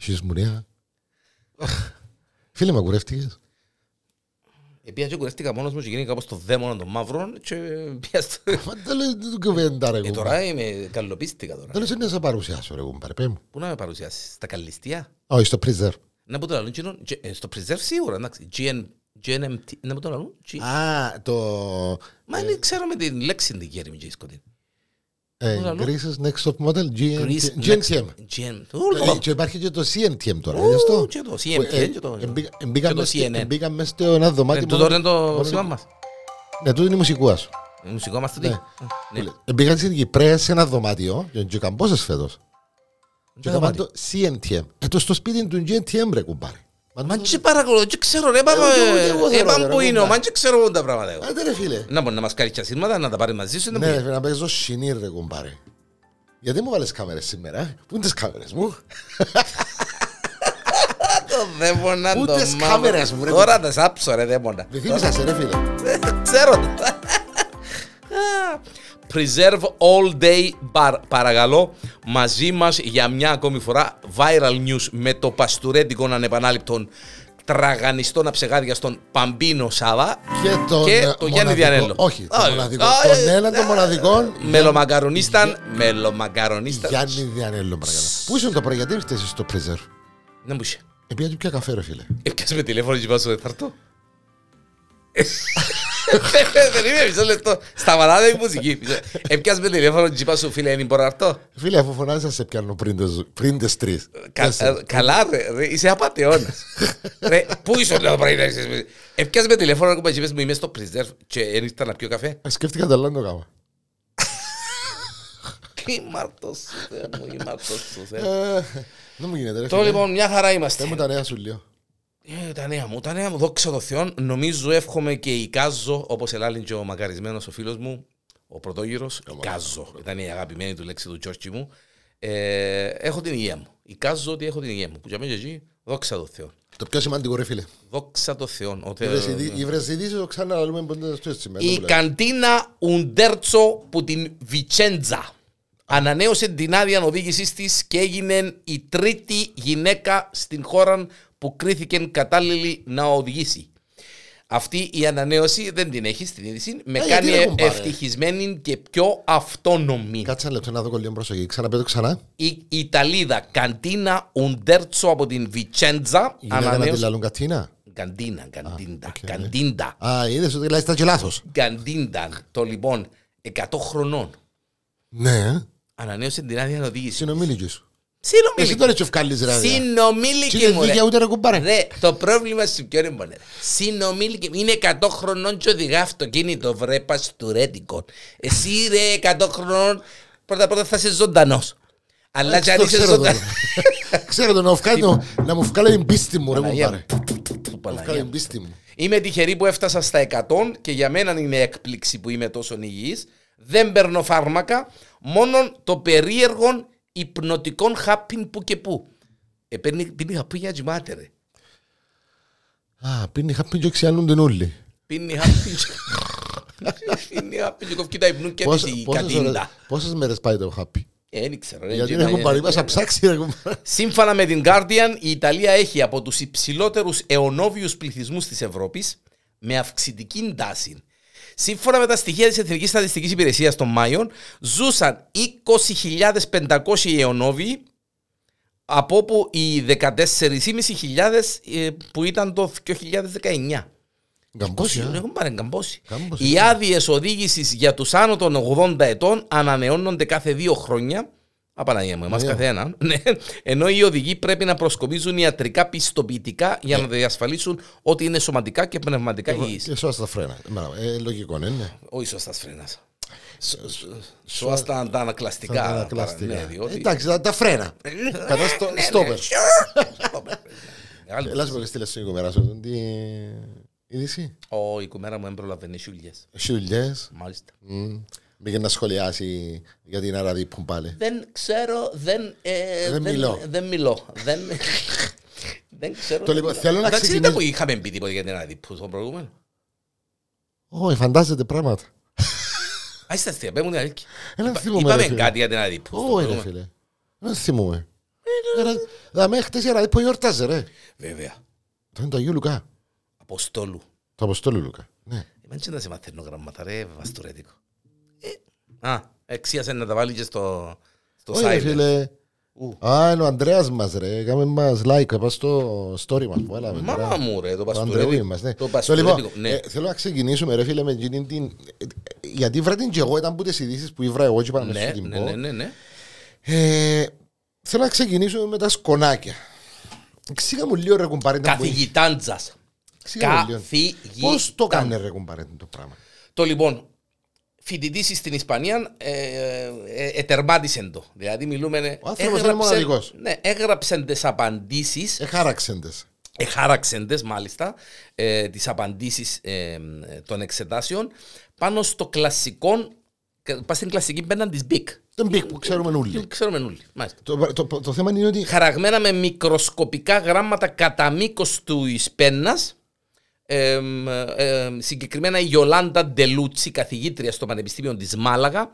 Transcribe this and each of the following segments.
Έχεις μουνία; Φίλε, μα κουρεύτηκες; Επία και κουρεύτηκα μόνος μου και γίνει κάπως το δαίμονα των μαύρων και πια στο... Μα δεν λες την κουβέντα ρε Ε, κουμπάρε. τώρα είμαι καλοπίστηκα τώρα. Δεν λες να σε παρουσιάσω ρε κουμπάρε. Πέ μου. Πού να με παρουσιάσεις, στα καλλιστία; Όχι, στο πρίζερ. Να πω το λαλούν κοινό, ε, στο preserve σίγουρα, εντάξει. GN, GNMT, να πω το λαλούν. G- Α, το... Μα δεν ξέρω με την λέξη την κύριε μου και σκοτεινή. ε, Πού λαλούν; Greece's Next Top Model, Greece GNTM. GN. Ε, Και υπάρχει και το CNTM τώρα, είδες το. Και το CMT και το... Εμπήκα- και Εμπήκαν το μες στο- CNN. εμπήκαν μες στο ένα Ε, δωμάτιο. τούτο μόνο- είναι το μόνο- σήμα μας. Ναι, τούτο είναι η μουσικούα σου. Η μουσικό μας τούτη. Ναι. Ναι. Εμπήκαν στην Κυπρέα σε ένα δωμάτιο και έκαναν πόσες φέτος. Και έκαναν το CNTM. Ε, το στο σπίτι του GNTM ρε κουμπάρε. Μα τι παρακολουθώ, τι ξέρω ρε, πάμε, εγώ- εγώ ε, θέλω, πάμε ρε, που είναι, κουμπά. μα τι ξέρω εγώ τα πράγματα. εγώ. Άντε ρε φίλε. Να μπορεί να μας κάνει και ασύρματα, να τα πάρει μαζί σου, Ναι, δεν ρε, να παίζω σινίρ ρε κουμπάρε. Γιατί μου βάλες κάμερες σήμερα, ε; Πού είναι τις κάμερες μου; Το δαίμονα το Ούτε τις μαύρο. κάμερες μου, ρε. Τώρα τα σάψω ρε δαίμονα. Με θύμισας ρε φίλε. Ξέρω το. Preserve all day bar, παρακαλώ μαζί μας για μια ακόμη φορά viral news με το παστουρέτικο ανεπανάληπτον τραγανιστών αψεγάδιαστον Παμπίνο Σάβα Και τον, και ε, το Γιάννη μοναδικό- Διανέλο. Όχι, το Α, μοναδικό. α, Τον ε, έναν των μοναδικών. Μελομακαρονίσταν, μελομακαρονίσταν. Γιάννη Διανέλο, παρακαλώ. Πού ήσουν το πρωί, γιατί ήρθες στο πρίζερ. Δεν μου είχε. Επειδή πια καφέ ρε φίλε. Έπιασε με τηλέφωνο και πάω στο τετάρτο. Δεν είμαι μισό λεπτό. Σταματάτε η μουσική. Έπιασε με τηλέφωνο και είπα σου φίλε, δεν μπορώ να έρθω. Φίλε, αφού φωνάζεις να σε πιάνω πριν τις- πριν τις τρεις. Κα- ε, Καλά ρε, ρε, είσαι απατεώνας. Ρε, πού είσαι το πρωί να είσαι. Έπιασε με τηλέφωνο και είπες μου είμαι στο preserve και δεν ήρθα να πιω καφέ. Ε, Σκέφτηκα τα λάθο γάμα. Τι μάρτος σου, Θεέ μου, η μάρτος σου, Θεέ. Ε, Δεν μου γίνεται ρε Τώρα φίλε. λοιπόν μια χαρά Δεν είμαστε. μου τα νέα σου λίγο. Ε, Τα νέα μου, τα νέα μου, δόξα τω Θεώ. Νομίζω, εύχομαι και η Κάζο, όπως ελάλει και ο μακαρισμένος ο φίλος μου, ο πρωτόγυρος. Η Κάζο, ήταν η αγαπημένη του λέξη του Τζόρτσι μου. Ε, έχω την υγεία μου. Η Κάζο ότι έχω την υγεία μου. Που για μένα και εκεί, δόξα τω Θεώ. Το πιο σημαντικό ρε φίλε. Δόξα τω Θεώ. Ο Θεός- Είδες ειδη- Οι βρες ειδήσεις το ξαναλούμε πότε στο έτσι. με το Η που λέω. καντίνα Ουντέρτσο που την Βιτσέντζα ανανέωσε την άδεια οδήγησής της και έγινε η τρίτη γυναίκα στην χώρα που κρίθηκε κατάλληλη να οδηγήσει. Αυτή η ανανέωση δεν την έχεις στην είδηση. Με Ε, γιατί κάνει ρε, κουμπάρε; ευτυχισμένη και πιο αυτόνομη. Κάτσε ένα λεπτό να δω λίγο προσοχή. Ξαναπέτω ξανά. Η Ιταλίδα Καντίνα Ουντέρτσο από την Βιτσέντζα Γυναίκα να τη ανανέωσε. λαλούν κατίνα. Καντίνα, καντίντα, οκ, ναι. καντίντα. Α, είδες ότι λες τα και λάθος. Καντίντα. Το λοιπόν 100 χρονών Ναι, ανανέωσε την άδεια οδήγηση. συνομήλικη σου. Εσύ Συνομήλικη. τώρα έτσι ευκάλλεις ρε. άδεια. Συνομήλικη Τι μου, ρε. δίκαια ούτε ρε κουμπάρε. Ρε, το πρόβλημα σου ποιο είναι μόνο. ρε. Συνομήλικη. Είναι 100 χρονών και οδηγά αυτοκίνητο, βρε παστουρέτικο. Εσύ ρε 100 χρονών, πρώτα πρώτα θα είσαι ζωντανός. Αλλά και αν Το είσαι ξέρω το. ζωντανό. Ξέρω το να βγάλει το- να μου βγάλει την πίστη μου ρε Παναγία κουμπάρε. μου. Να μου βγάλει την πίστη μου. Είμαι τυχερή που έφτασα στα 100 και για μένα είναι έκπληξη που είμαι τόσο υγιής. Δεν παίρνω φάρμακα, μόνο το περίεργο υπνοτικό χάπιν που και που. Ε, παίρνει, πίνει χαπί για τζιμάτε ρε. Α, πίνει χαπί και ξιάνουν όλοι. Πίνει χάπιν Πίνει χάπιν και κοφκεί τα υπνού και Πόσες- τη πόσες ώρες- κατίντα. Πόσες μέρες πάει το χαπί. Ε, δεν ξέρω. ρε, Γιατί και δεν έχουν να- πάρει, πάσα ψάξει ρε κουμπάρε. Σύμφωνα με την Guardian, η Ιταλία έχει από τους υψηλότερους αιωνόβιους πληθυσμούς της Ευρώπης με αυξητική τάση. Σύμφωνα με τα στοιχεία της Εθνικής Στατιστικής Υπηρεσίας των Μάιων, ζούσαν 20.500 αιωνόβιοι από όπου οι 14.500 ε, που ήταν το 2019. Γκαμπόσια. Έχουν παρεγκαμπώσει. Κάμποσια. Οι άδειες οδήγησης για τους άνω των 80 ετών ανανεώνονται κάθε δύο χρόνια. Απαναγία μου, εμάς Ναι. κάθε έναν. Ναι. Ενώ οι οδηγοί πρέπει να προσκομίζουν ιατρικά πιστοποιητικά για να διασφαλίσουν ότι είναι σωματικά και πνευματικά υγιείς. Και σώα στα φρένα. Μπράβο, ε, Λογικό, ναι, ναι. Όχι σωστά φρένα. Σωστά τα ανακλαστικά. Τα παρά- ανακλαστικά. ναι, διότι- Εντάξει, τα- τα φρένα. Κατά στο Ναι, στόπερ. ναι. Μεγάλη- Έλα σου πω και στείλε στην οικομέρα σου την είδηση; Ω, η κουμέρα μου δεν προλαβαίνει σιούλιες. Σιουλιές. Μάλιστα. Μμ. Μπήκε να σχολιάσει για την Αραδί που πάλι. Δεν ξέρω, δεν, ε, Δεν μιλώ. Δεν μιλώ. Δεν, δεν ξέρω. Το λοιπόν, θέλω να Εντάξει, δεν ξεκινήσω- που είχαμε πει τίποτα για την Αναδίπου στο προηγούμενο. Όχι, φαντάζεται πράγματα. Α, είστε αστεία, πέ μου την αλήθεια. Ένα Είπα- θυμούμαι, ρε Είπαμε φίλε. κάτι για την Αναδίπου. στο Όχι, ρε προηγούμενο. φίλε. Δεν θυμούμαι. Ε, Δαμε χτες η Ραδίπο γιορτάζε ρε. Βέβαια. Το είναι το Αγίου Λουκά. Αποστόλου. Το Αποστόλου Λουκά. Ναι. Εμένα και να σε μαθαίνω γραμμάτα ρε, βαστορέτικο. Ε, α, εξίασε να τα βάλει και στο, στο Όχι ρε site. φίλε. Ου. Α, είναι ο Ανδρέας μας ρε. Έκαμε μας like πας στο story μας που βάλαμε. τώρα. Μάμα μου ρε, το Ο Ανδρεούι παστορέτικο. μας, ναι. Το Το παστορέτικο, λοιπόν, ναι. ε, θέλω να ξεκινήσουμε ρε φίλε με εκείνη την... ε, ε, Γιατί βρε την και εγώ ήταν που τις ειδήσεις που ήβρα εγώ και είπα να Ναι, σου την ναι, πω. ναι, ναι, ναι. Ε, Θέλω να ξεκινήσουμε με τα σκονάκια. Ξήγα μου λίγο ρε κουμπάρε. ήταν που- Καθηγητάντζας. Ξήγα μου λίγο. Καθηγητάντζας. Πώς το κάνει ρε κουμπάρε το πράγμα; Το λοιπόν, φοιτητής στην Ισπανία ε, ε, ε, ετερμάτισε το. Δηλαδή μιλούμε. ε, Ο άνθρωπος είναι μοναδικός. Ναι, έγραψε τις απαντήσεις, Εχάραξεν τες. εχάραξε τις, μάλιστα, ε, τις απαντήσεις των εξετάσεων πάνω στο κλασικό. Πας στην κλασική μπαίναν της Big. Τον μπικ που ξέρουμε όλοι. Ξέρουμε όλοι. Μάλιστα. Το, το, το, το θέμα είναι ότι Χαραγμένα με μικροσκοπικά γράμματα κατά μήκος του Ισπένα. συγκεκριμένα η Γιολάντα Ντελούτσι, καθηγήτρια στο Πανεπιστήμιο της Μάλαγα,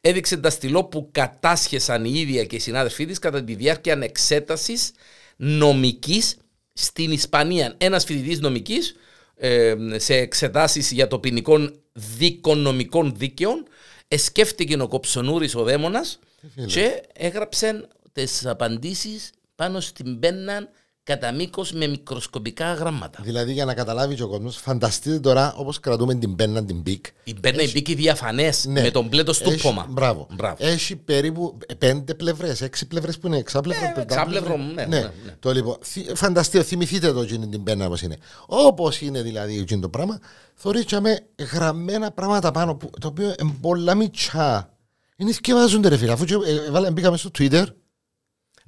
έδειξε τα στυλό που κατάσχεσαν η ίδια και οι συνάδελφοί της κατά τη διάρκεια εξέτασης νομικής στην Ισπανία. Ένας φοιτητής νομικής ε, σε εξετάσεις για το ποινικό δικονομικών δίκαιων εσκέφτηκε ο Κοψονούρης ο δαίμονας και έγραψε τις απαντήσεις πάνω στην πέννα κατά μήκος με μικροσκοπικά γράμματα. Δηλαδή για να καταλάβει και ο κόσμος, φανταστείτε τώρα όπως κρατούμε την πένα την μπικ. Η πέννα μπικ η διαφανές με τον μπλε το στούπομα. Ναι. Μπράβο. Μπράβο. Έχει περίπου πέντε πλευρές, έξι πλευρές που είναι εξάπλευρο. Ναι, πεντάπλευρο. εξάπλευρο, ναι, ναι, ναι. Το λοιπόν, θυ- φανταστείτε, θυμηθείτε το εκείνη την πένα όπως είναι. Όπως είναι δηλαδή εκείνο το πράγμα, θωρίσαμε γραμμένα πράγματα πάνω που, το οποίο είναι πολλά μητσά. Είναι θυκευάζονται ρε φίλε. Αφού και, ε, βάλαμε, μπήκαμε στο Twitter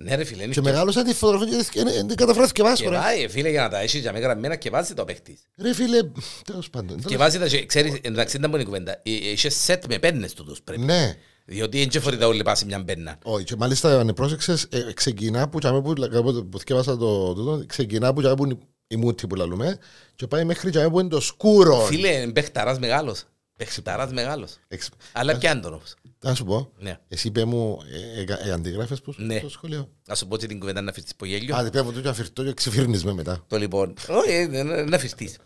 Ναι, ρε φίλε, είναι και και μεγάλωσα τη φωτογραφία και δεν- δεν καταφέρω να θυκευάσω. και ρε. βάει, φίλε, για να τα έχει για μένα γραμμένα και βάζει το παίχτης. Ρε φίλε, τέλος πάντων. Και βάζει τα, και ξέρεις, εντάξει, δεν μπορεί η κουβέντα. Ε, Είχε σετ με πέννες τούτους πρέπει. Ναι. Διότι δεν φορείται όλοι πάση μια πέννα. Όχι, και μάλιστα αν πρόσεξες, ε, ξεκινά που, τσάμε που, που, που θυκεύασα το τούτο, ξεκινά που, τσάμε που είναι η μούτη που λαλούμε και πάει μέχρι τσάμε που είναι το σκούρο. Φίλε, είναι παιχταράς μεγάλος. Παιχταράς μεγάλος. Εξ- Αλλά και τον όμως. Να σου πω, Ναι. εσύ είπε μου ε, ε, ε, αντιγράφες που σου Ναι. στο σχολείο; Να σου πω και την κουβέντα να φυρτείς από γέλιο. Α, δεν μου το και αφηρτώ και ξεφύρνεις με μετά. Το λοιπόν, όχι, ε, ε, ε, να φυρτείς.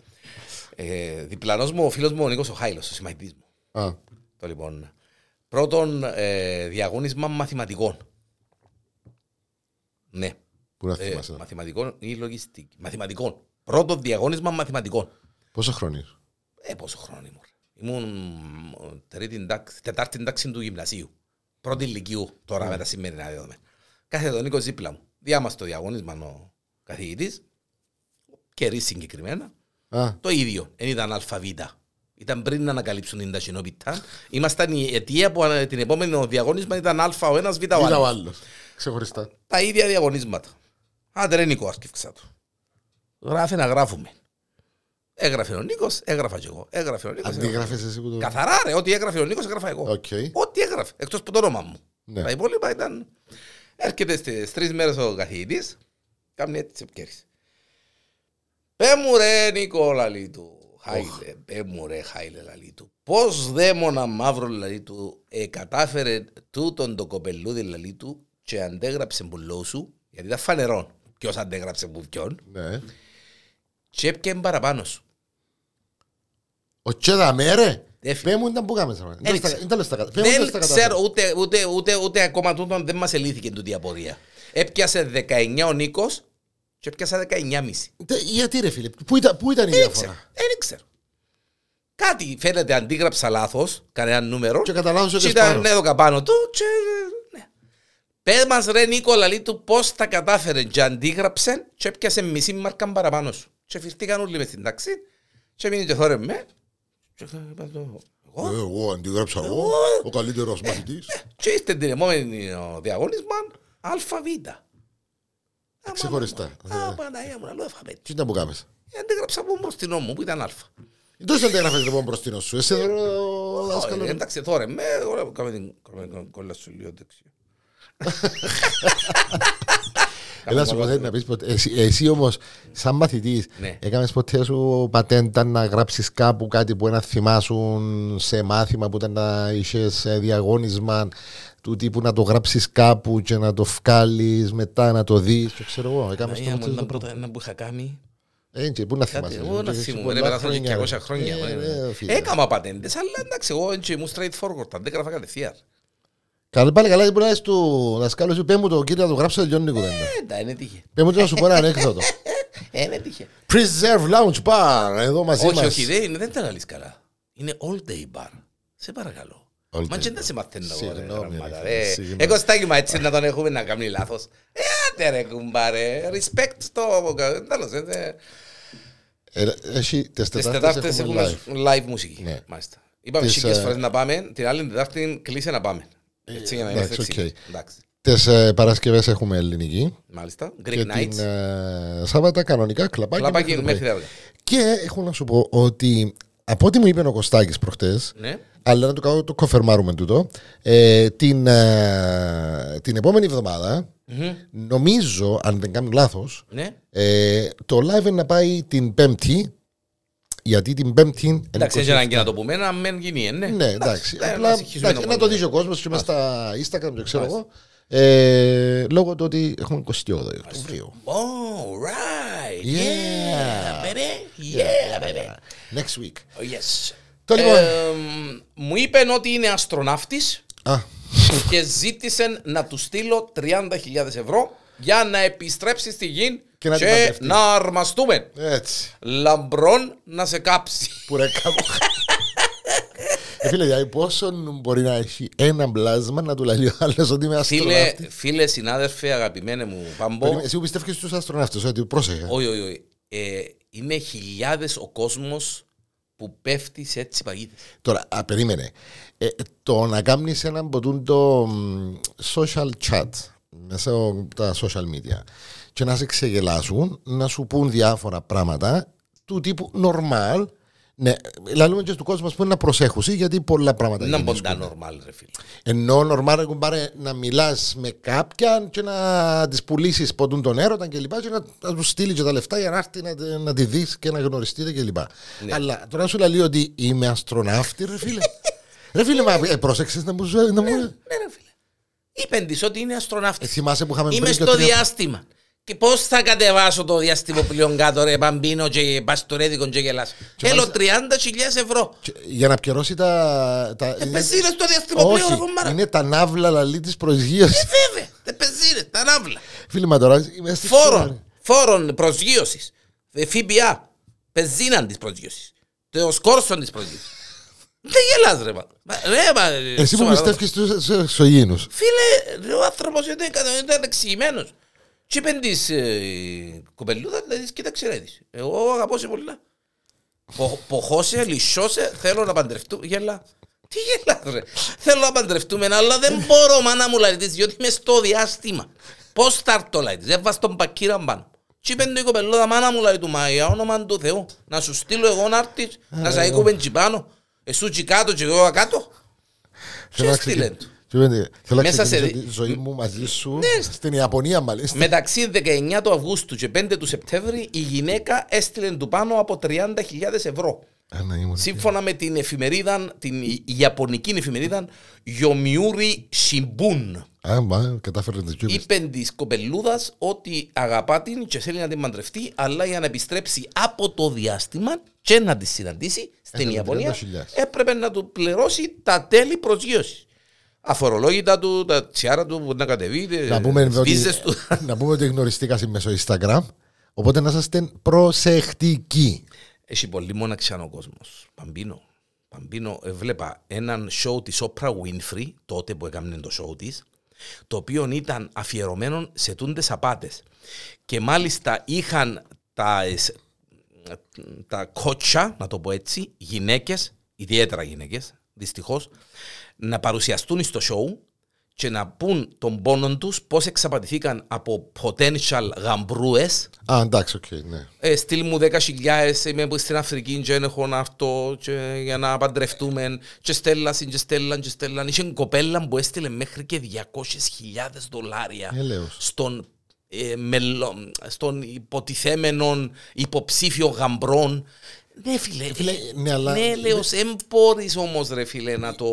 Ε, διπλανός μου, ο φίλος μου ο Νίκος ο Χάιλος, ο συμμαχητής μου. Α, Το λοιπόν, πρώτον ε, διαγώνισμα μαθηματικών. Ναι, που να ε, θυμάσαι. μαθηματικών ή λογιστική. Μαθηματικών. Πρώτο διαγώνισμα μαθηματικών. Πόσο χρόνιος. Ε, πόσο χρόνο ήμουν. Ήμουν μ, τρίτη εντάξει- τετάρτη εντάξει του γυμνασίου. Πρώτη ηλικίου τώρα με τα σημερινά δεδομένα. Κάθε τον Νίκο δίπλα μου. Διά μας το διαγώνισμα ο καθηγητής. Κερί συγκεκριμένα. Α, Το ίδιο. Δεν ήταν αλφαβήτα. Ήταν πριν να ανακαλύψουν την ταχυνόπιτα. Ήμασταν η αιτία που α, την επόμενη διαγώνισμα ήταν α ο ένας, β ο είδα ο άλλος. άλλος. Ξεχωριστά. Τα ίδια διαγωνίσματα. Άντε ρε Νίκο, άσκευξα του. Γράφε να γράφουμε. Έγραφε ο Νίκος, έγραφα κι εγώ. Έγραφε ο Νίκος. έγραφα. Αντιγράφες εσύ που το... Καθαρά ρε, ό,τι έγραφε ο Νίκος έγραφα εγώ. Οκ. Ό,τι έγραφε, εκτός από το όνομα μου. Ναι. Τα υπόλοιπα ήταν... Έρχεται στις τρεις μέρες ο καθηγητής, κάνει έτσι σε επικέρεις. Πέ μου ρε Νίκο λαλή του, Χάιλε, πέ μου ρε Χάιλε λαλή του. Πώς δαίμονα μαύρο λαλή του ε, κατάφερε τούτον το κοπελούδι λαλή του και αντέγραψε μπουλό σου, γιατί ήταν φανερό ποιος αντέγραψε που ποιον, Ναι. Και έπιαν παραπάνω σου. Ο Τσέδα μέρε. Δεν φύγε. Πέ μου ήταν που κάμες. ρε. Δεν ξέρω. τα- Δεν τα λες τα- πέ μου δεν Δεν τα ξέρω, κατάφερα. ούτε, ούτε, ούτε, ούτε ακόμα τούτον δεν μας ελύθηκε τούτη η απορία. Έπιασε 19 ο Νίκος και έπιασα 19,5. Τε- Γιατί ρε φίλε, πού ήταν, πού ήταν η Δεν ξέρω, διαφορά; δεν ξέρω. Κάτι φαίνεται αντίγραψα λάθος, κανένα νούμερο. Και κατά λάθος Και έκανες ήταν πάνω. εδώ πάνω του και... Ναι. Πες μας ρε Νίκο λαλή του πώς τα κατάφερε και αντίγραψε και έπιασε μισή μάρκα παραπάνω σου. Και φυρτήκαν όλοι μες στην τάξη και μείνει και θόρε με. Και είπα το, εγώ; Ε, Εγώ αντιγράψα εγώ, Εγώ; ο καλύτερος μαθητής. Και είστε την επόμενη ο, διαγωνίσμα αλφαβήτα. Ξεχωριστά. Α, Παναγία μου, άλλο αλφαβήτα. Τι ήταν που κάμες. Αντίγραψα από μπροστινό μου που ήταν αλφα. Τόσο αντιγράφες λοιπόν μπροστινό σου. Εσύ εδώ ο Ε, δάσκαλος. Εντάξει, τώρα με, εγώ κάμε την κάμε την κόλλα σου λίγο δεξιά. Έλα σου πω θέλει να πεις ποτέ. Εσύ, εσύ όμως σαν μαθητής Ναι. έκαμες ποτέ σου πατέντα να γράψεις κάπου κάτι που να θυμάσουν σε μάθημα που ήταν να είχες ε, διαγώνισμα του τύπου να το γράψεις κάπου και να το βγάλεις μετά να το δεις. ξέρω εγώ. Έκαμες Παναγία μου, ήταν πρώτα ένα που είχα κάνει. Έτσι, πού να Κάτι, θυμάσαι. εγώ να Έχεις θυμούμαι, πολλά ρε, περάσαν και χρόνια, 200 ρε. χρόνια. Ε, ε, ε, φίλε. Έκαμα πατέντες, αλλά εντάξει, εγώ έτσι ήμουν straightforward, τα δεν γράφα κατευθείαν. Καλά, πάλι καλά, μπορεί να είσαι του δασκάλου σου, πέ μου το κύριο να το γράψω, τελειώνει η κουβέντα. Ε, τα είναι τύχε. Πέ μου το να σου πω ένα ανέκδοτο. Ε, είναι τύχε. Preserve Lounge Bar, εδώ μαζί Όχι, μας. όχι, δεν είναι- δεν τα λαλείς καλά. Είναι all day bar. Σε παρακαλώ. All Μα day και δεν σε μαθαίνω εγώ, ρε, Συγγνώμη, γραμμάτα, ρε, ρε. συγγνώμη. Ε, Κωστάκη, μα έτσι να τον έχουμε να κάνει λάθος. Ε, άντε ρε κουμπάρε. Respect στο... Τέλος, ε, δε- Ε, Έχει τις Τις Τετάρτες Τετάρτες έχουμε έχουμε live. live μουσική. Ναι. Μάλιστα. Είπαμε Τις, χίλιες ε, φορές να πάμε, την άλλη Τετάρτη κλείσε να πάμε. Έτσι για να εντάξει, είμαστε οκ. έτσι. Εντάξει. Τις ε, Παρασκευές έχουμε ελληνική. Μάλιστα. Και Greek την Nights. ε, Σάββατα κανονικά κλαπάκι. Κλαπάκι μέχρι το μέχρι πρωί. αύριο. Και έχω να σου πω ότι από ό,τι μου είπε ο Κωστάκης προχτές, Ναι. αλλά να το, κάνω- το κοφερμάρουμε τούτο, ε, την, ε, την επόμενη εβδομάδα, Μμμ. νομίζω, αν δεν κάνω λάθος, Ναι. ε, το live είναι να πάει την Πέμπτη, γιατί την Πέμπτη... Εντάξει, δεν ανάγκη να το πούμε, να μην γίνει, ε, ναι. Ναι, εντάξει. ναι, Απλά να συγχύσουμε εντάξει, το να το μόνο. δει ο κόσμος και μέσα στα Instagram, δεν ξέρω εγώ. Ε, λόγω του ότι έχουμε 28 Οκτωβρίου. All right. Yeah. Yeah, baby. Yeah, baby. Next week. Oh, Yes. Το λοιπόν. Ε, μου είπε ότι είναι αστροναύτης Α, και ζήτησε να του στείλω 30.000 ευρώ για να επιστρέψει στη γη Και να την και παντρευτεί. να αρμαστούμε. έτσι. Λαμπρόν να σε κάψει. Που ρε κάπου. Ε, φίλε, δηλαδή πόσο μπορεί να έχει ένα μπλάσμα να του λέει ο άλλος ότι είμαι Φίλε, αστροναύτης; φίλε, συνάδελφε, αγαπημένε μου Πάμπο, Περίμενε, Εσύ που πιστεύεις στους αστροναύτες, ότι πρόσεχε. όχι, όχι, όχι. Ε, είναι χιλιάδες ο κόσμος που πέφτει σε έτσι παγίδες. Τώρα, α, περίμενε. Ε, το να κάνεις έναν ποτούν το μ, social chat μέσα από τα social media και να σε ξεγελάσουν, να σου πούν διάφορα πράγματα του τύπου normal. Ναι, λαλούμε και του κόσμους ας πούμε, να προσέχουν γιατί πολλά πράγματα Να γίνονται. μποντά νορμάλ, ρε φίλε. Ενώ normal ρε κουμπάρε να μιλάς με κάποιαν και να της πουλήσεις ποτούν τον έρωτα και λοιπά και να, να τους στείλει και τα λεφτά για να έρθει να, τε- να τη δεις και να γνωριστείτε και λοιπά. Ναι. Αλλά τώρα σου λέει ότι είμαι αστροναύτη ρε φίλε. ρε φίλε, μα ε, πρόσεξες να μου σου να μου... Ναι, ρε φίλε. Είπεν της ότι είναι Ε, αστροναύτης. θυμάσαι που είχαμε Είμαι πριν και στο τρία- διάστημα. Και πώς θα κατεβάσω το διαστημοπλοίο κάτω, ρε Μπαμπίνο και Παστορέδικο και γελάς. Θέλω 30.000 ευρώ. και- Για να πληρώσει τα... τα είναι- Πεζίνες στο διαστημοπλοίο, ρε Όχι, κομμάρα. είναι τα ναύλα λαλή της προσγείωσης. Ε, Βέβαια, τα πεζίνες, τα ναύλα. Φίλε, μα τώρα είμαι στη Φόρων, φόρων προσγείωσης. Ε, ΦΠΑ, πεζίναν της προσγείωσης. Το σκόρσον της προσγείωσης. Δεν γελάς ρε μα. Μα, Ρε μα. ε, Εσύ που σοβαρά. πιστεύεις στους εξωγήινους. Φίλε, ρε, ο άνθρωπος ήταν, ήταν εξηγημένος. Και είπεν της ε, κοπελούδα, λέει, της, κοίταξε ρε της. Εγώ αγαπώ σε πολλά. Πο- Ποχώσε, λυσώσε, θέλω να παντρευτούμε. Γελά. Τι γελάς ρε. Θέλω να παντρευτούμε, αλλά δεν μπορώ μάνα μου λέει της, διότι είμαι στο διάστημα. Πώς θα έρθω λέει της, έβαζε τον πακύρα πάνω. Και είπεν του η κοπελούδα, μάνα μου λέει του, μα για όνομα του Θεού, να σου στείλω εγώ να έρθεις, να σε αίκουμε τσι πάνω, εσού τσι κάτω και εγώ κάτω. Θέλω να Και στείλε ξεκινήσω- του. Τι πέντε, Θέλω να Μέσα σε ξεκινήσω δι- τη ζωή μου μαζί σου Ναι. στην Ιαπωνία μάλιστα. Μεταξύ 19 του Αυγούστου και 5 του Σεπτέμβρη η γυναίκα έστειλε του πάνω από 30.000 ευρώ. Α, να ήμουν. Σύμφωνα με την εφημερίδα, την η- Ιαπωνική εφημερίδα Yomiuri Shimbun. Α, μα, κατάφερε το κιούμπι. Είπε της κοπελούδας ότι αγαπά την και θέλει να την παντρευτεί, αλλά για να επιστρέψει από το διάστημα και να της συναντήσει στην Έθελε Ιαπωνία 30.000. έπρεπε να του πληρώσει τα τέλη προσγείωσης. Αφορολόγητα του, τα τσιάρα του που να κατεβεί, Να πούμε, τις ότι, βίζες του. να πούμε ότι γνωριστήκα μέσω Instagram. Οπότε να είσαστε προσεκτικοί. Έχει πολύ μοναξιά ο κόσμος. Παμπίνο. Παμπίνο, έβλεπα έναν show της Oprah Winfrey, τότε που έκανε το show της, το οποίο ήταν αφιερωμένο σε τούντες απάτες. Και μάλιστα είχαν τα, εσ- τα κότσια, να το πω έτσι, γυναίκες, ιδιαίτερα γυναίκες, δυστυχώς, να παρουσιαστούν στο show και να πούν τον πόνο τους πώς εξαπατηθήκαν από potential γαμπρούες Α, εντάξει, οκ, ναι. ε, στείλ μου 10.000, είμαι που στην Αφρική και δεν έχω να έρθω και για να παντρευτούμε και στέλνασαν και στέλναν και στέλναν. Είχε κοπέλα που έστειλε μέχρι και 200.000 δολάρια Έλεος. στον, ε, μελο- στον υποτιθέμενο υποψήφιο γαμπρόν Ναι, φίλε. Φίλε, ναι, αλλά- Ναι, λέω, δεν μπορεί όμως, ρε φίλε, να το,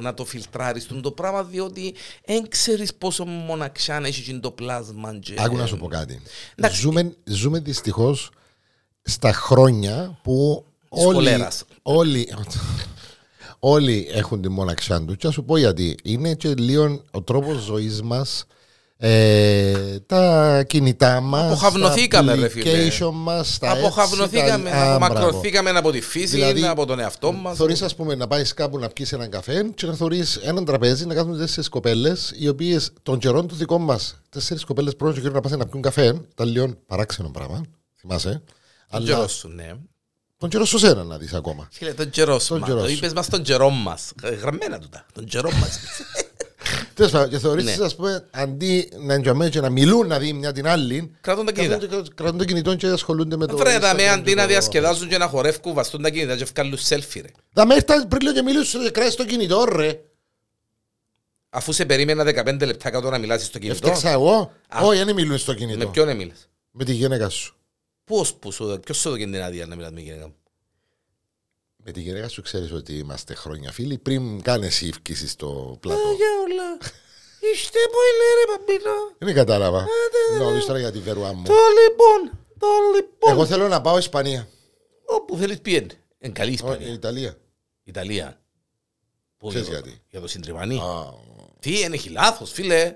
να το φιλτράρεις το πράγμα, διότι δεν ξέρεις πόσο μοναξιά έχει γίνει το πλάσμα. και- Άκου να σου πω κάτι. Εντάξει. Ζούμε, ζούμε δυστυχώς στα χρόνια που Της όλοι, χολέρας. όλοι, όλοι έχουν τη μοναξιά του. Και να σου πω γιατί. Είναι και λίγο ο τρόπος ζωής μας. Ε, τα κινητά μας. Αποχαυνωθήκαμε, ρε φίλε. μας, τα Αποχαυνωθήκαμε, έτσι, τα- Α, μπράβο. μακροθήκαμε από τη φύση, Δηλαδή, από τον εαυτό μας. Θωρείς, ας πούμε, να πάεις κάπου να πιεις έναν καφέ και να θωρείς έναν τραπέζι να κάθονται τέσσερις κοπέλες, οι οποίες των καιρών του δικών μας, τέσσερις κοπέλες πρώτον και καιρό να πάνε να πιούν καφέ, τα λίγο παράξενο πράγμα. Θυμάσαι. Τον Αλλά καιρό σου, ναι. τον καιρό σου σένα να δεις ακόμα. Φίλε, τον καιρό σου. Τον μα, καιρό Το σου. είπες μας τον καιρό μας. Ε, Γραμμένα τούτα. Τον καιρό μας. Τέλος πάντων, και θεωρεί, Ναι. ας πούμε, αντί να εντιαμέ και να μιλούν να δει μια την άλλη, Κρατούν τα κινητά. κρατούν το- κρατούν το κινητό και ασχολούνται με το. Βρε, τα με Instagram αντί και να το- διασκεδάζουν και να χορεύκουν, βαστούν τα κινητά και βγάλουν selfie, ρε. Τα μέχρι τα πριν λίγο και μιλούσαν και κράτησε το κινητό, ρε. Αφού σε περίμενα 15 λεπτά κάτω να μιλάς στο κινητό, Έφταξα εγώ. Α. Όχι, δεν μιλούν στο με κινητό. ποιον έμιλες. Με τη γυναίκα σου. Πώς, που σου, ποιος σου έδωκε την άδεια να μιλάς με γυναίκα μου; Με τη γυναίκα σου ξέρεις ότι είμαστε χρόνια φίλοι πριν καν εσύ ευκήσει στο πλατό. Όλα. Είστε πολύ ρε μπαμπίνο. Δεν κατάλαβα. Νομίζω τώρα για τη βερουά μου. Το λοιπόν, το λοιπόν. Εγώ θέλω να πάω Ισπανία. Όπου θέλεις πιένε. Είναι καλή η Όχι, Ισπανία. Ιταλία. Ιταλία. Πού, Ξέρεις για το- γιατί. Για το συντριβανί. Α, Τι, δεν έχει λάθος φίλε.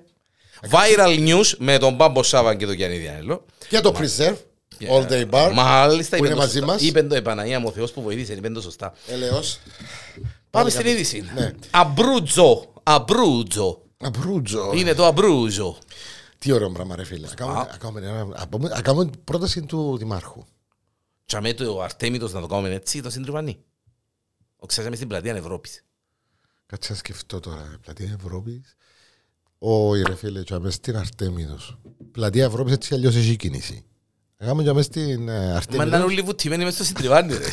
Viral news με τον Μπάμπο Σάβαν και τον Γιάννη Διάνελο. Και το Preserve. All Day Bar. Μάλιστα, που είπε είναι το μαζί σωστά. μας. Είπε το Επαναγία μου ο Θεός που βοήθησε, είπε το σωστά. Ελεός. Πάμε στην είδηση. Ναι. Αμπρούτζο. Αμπρούτζο. Αμπρούτζο. Είναι το αμπρούτζο. Τι ωραίο πράγμα, ρε φίλε. Να κάνουμε- να κάνουμε ένα- να πούμε- Να κάνουμε πρόταση του Δημάρχου. Και με το Αρτέμιτος να το κάνουμε έτσι, το συντριβανί. Ο ξέραμε στην πλατεία Ευρώπης. Κάτσε να σκεφτώ τώρα. Πλατεία Ευρώπης. Όχι, ρε φίλε, και αμέσως στην Αρτέμιδος. Πλατεία Ευρώπης έτσι αλλιώς έχει κίνηση. Να κάνουμε και αμέσως στην ε, Μα να είναι Αρτέμιδος. όλοι βουτυμένοι μες στο συντριβάνι ρε.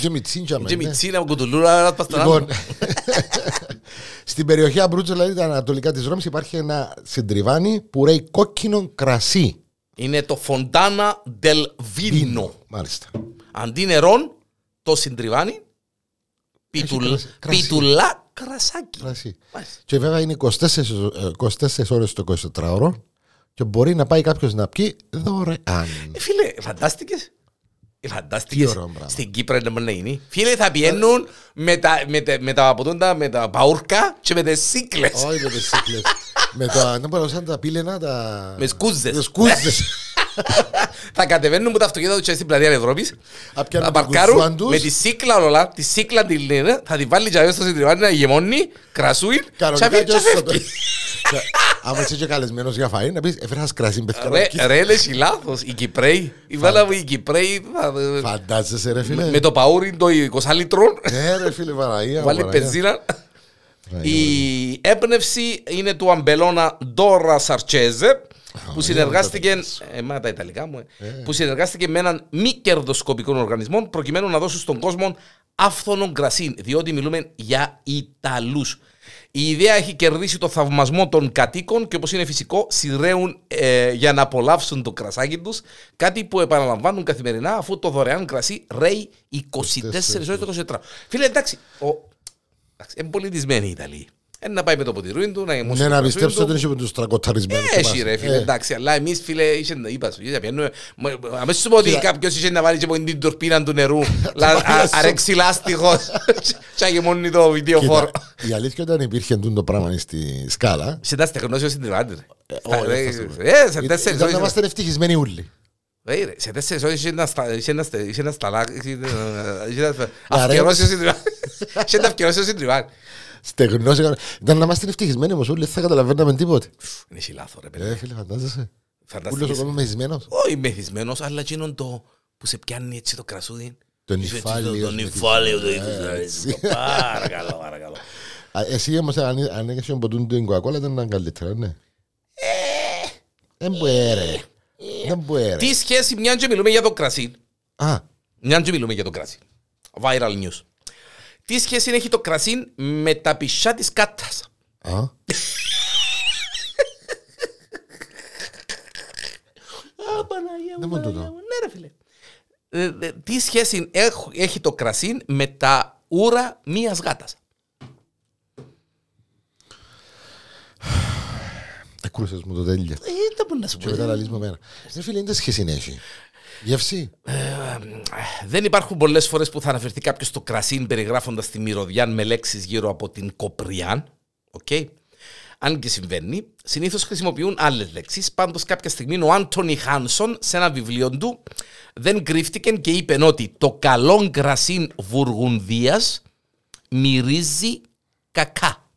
Και μητσίν και Και αμέσως, ναι. μητσίνα, κουτουλούρα, ένα πας στον Λοιπόν, άλλο. στην περιοχή Αμπρούτζο, δηλαδή τα ανατολικά της Ρώμης, υπάρχει ένα συντριβάνι που ρέει κόκκινο κρασί. Είναι το Φοντάνα del Vino. Μάλιστα. Αντί νερών, το συντριβάνι, πιτουλ- κρασί- κρασί. πιτουλά κρασάκι. κρασί. Μάλιστα. Και βέβαια είναι 24, ε, 24 ώρες το 24ωρο και μπορεί να πάει κάποιος να πιει δωρεάν. Ε, φίλε, φαντάστηκες. Ε, φαντάστηκες. Τι ωραίο πράγμα. Στην Κύπρο είναι μπορεί να γίνει. Φίλε, θα πηγαίνουν με τα, με, τα, με, τα, αποτούντα, με τα παούρκα και με τις σύκλες. Όχι με τις σύκλε. Με τα. Να πω σαν τα πύλαινα, τα. Με σκούζες. Με σκούζες. θα κατεβαίνουν με τα αυτοκίνητα τους και στην πλατεία Ευρώπης. Α, πιάνουν Θα την παρκάρουν κουτσουάν τους. με τη σύκλα όλα, τη σύκλα τη λένε, θα την βάλει και μέσα στο συντριβάνι να γεμώνει, κρασούιν, Κανονικά και και θα όσο το- φεύγει. Και Άμα είσαι και καλεσμένος για φαΐ, να πεις έφερα κρασί παιδιά. Ρε, ρε, λες η λάθος, οι Κυπρέοι, η βάλα μου οι Κυπρέοι, θα- Φαντάζεσαι, ρε φίλε. με το παούρι το 20 λίτρων, Ναι, ρε φίλε, Παναγία. βάλει Παναγία. πενζίνα. Παναγία. Η έμπνευση είναι του αμπελώνα Ντόρα Σαρτσέζε που συνεργάστηκε, ε, μα τα Ιταλικά μου, ε, που συνεργάστηκε με έναν μη κερδοσκοπικό οργανισμό προκειμένου να δώσουν στον κόσμο άφθονον κρασί, διότι μιλούμε για Ιταλούς. Η ιδέα έχει κερδίσει το θαυμασμό των κατοίκων και όπως είναι φυσικό σειραίουν ε, για να απολαύσουν το κρασάκι τους κάτι που επαναλαμβάνουν καθημερινά αφού το δωρεάν κρασί ρέει 24 ώρες το 24. Φίλε εντάξει, ο, εντάξει είναι πολιτισμένοι οι Ιταλοί. Ε, να πάει με το ποτηρούιν του, να γεμώσει Ναι, το να κρασούιν πιστέψω του. ότι είσαι με τους τραγωταρισμένους. Έχει ρε φίλε, εντάξει, αλλά εμείς φίλε, είχε, είπα σου, είδα, πιένουμε, μ- αμέσως σου πω ότι Κοίτα. κάποιος είχε να βάλει και από την τουρπίνα του νερού, λα- α- βάλει στο- αρέξει λάστιχος και αγεμώνει το βιντεοφόρο. Η αλήθεια όταν υπήρχε τούτο το πράγμα στη σκάλα, Σε τα στεγνώσιο στην τριβάντη, ρε. όχι, Στα- δεν ρε, θα σου πω. ε, σε τέσσερις ήταν να ώρες- είμαστε ευτυχισμένοι όλοι. Ρε, ρε, σε τέσσερις ώρες είχε ένας στα- είχε ένας στε- είχε ένα σταλάκι, είχε ένα- είχε ένας Να αυκαιρώσιο στην τριβάντη. Είχε ένα αυκαιρώσιο στην τριβάντη. Στεγνός, ήταν να είμαστε ευτυχισμένοι όμως όλοι, δεν θα καταλαβαίναμε τίποτε. Είναι εσύ λάθος ρε παιδί. Ε, φίλε, φαντάζεσαι. Ούλος ο Φανταστείς. κόσμος μεθυσμένος. Όχι μεθυσμένος, αλλά εκείνον το που σε πιάνει έτσι το κρασούδι. Το Είσαι έτσι νυφάλιος Το με τη- νυφάλιο το Ε, είδους. έτσι. Παρακαλώ, παρακαλώ. Α, Εσύ όμως αν αν έχεις τον ποτούν την κοκακόλα δεν ήταν καλύτερα, ναι. Δεν μπορεί ρε. Δεν μπορεί. Τι σχέση, μια και μιλούμε για το κρασί. Α, Μια και μιλούμε για το κρασί. Viral news. Τι σχέση έχει το κρασί με τα πισιά της κάτας; α. Α, Παναγία Δεν μου, μου Παναγία τούτο. μου. Ναι ρε φίλε. ε, ε, τι σχέση έχ- έχει το κρασί με τα ούρα μίας γάτας; Εκρούσες μου το τέλεια. Ε, δεν μπορεί να σου Και πω. μετά να λύσεις με μένα. Ρε φίλε, είναι σχέση έχει. Γεύση. Δεν υπάρχουν πολλές φορές που θα αναφερθεί κάποιος στο κρασί περιγράφοντας τη μυρωδιά με λέξεις γύρω από την κοπριάν. Οκ. Αν και συμβαίνει, συνήθως χρησιμοποιούν άλλες λέξεις. Πάντως, κάποια στιγμή ο Άντωνι Χάνσον σε ένα βιβλίο του δεν κρύφτηκε και είπε ότι το καλό κρασί Βουργουνδίας μυρίζει κακά.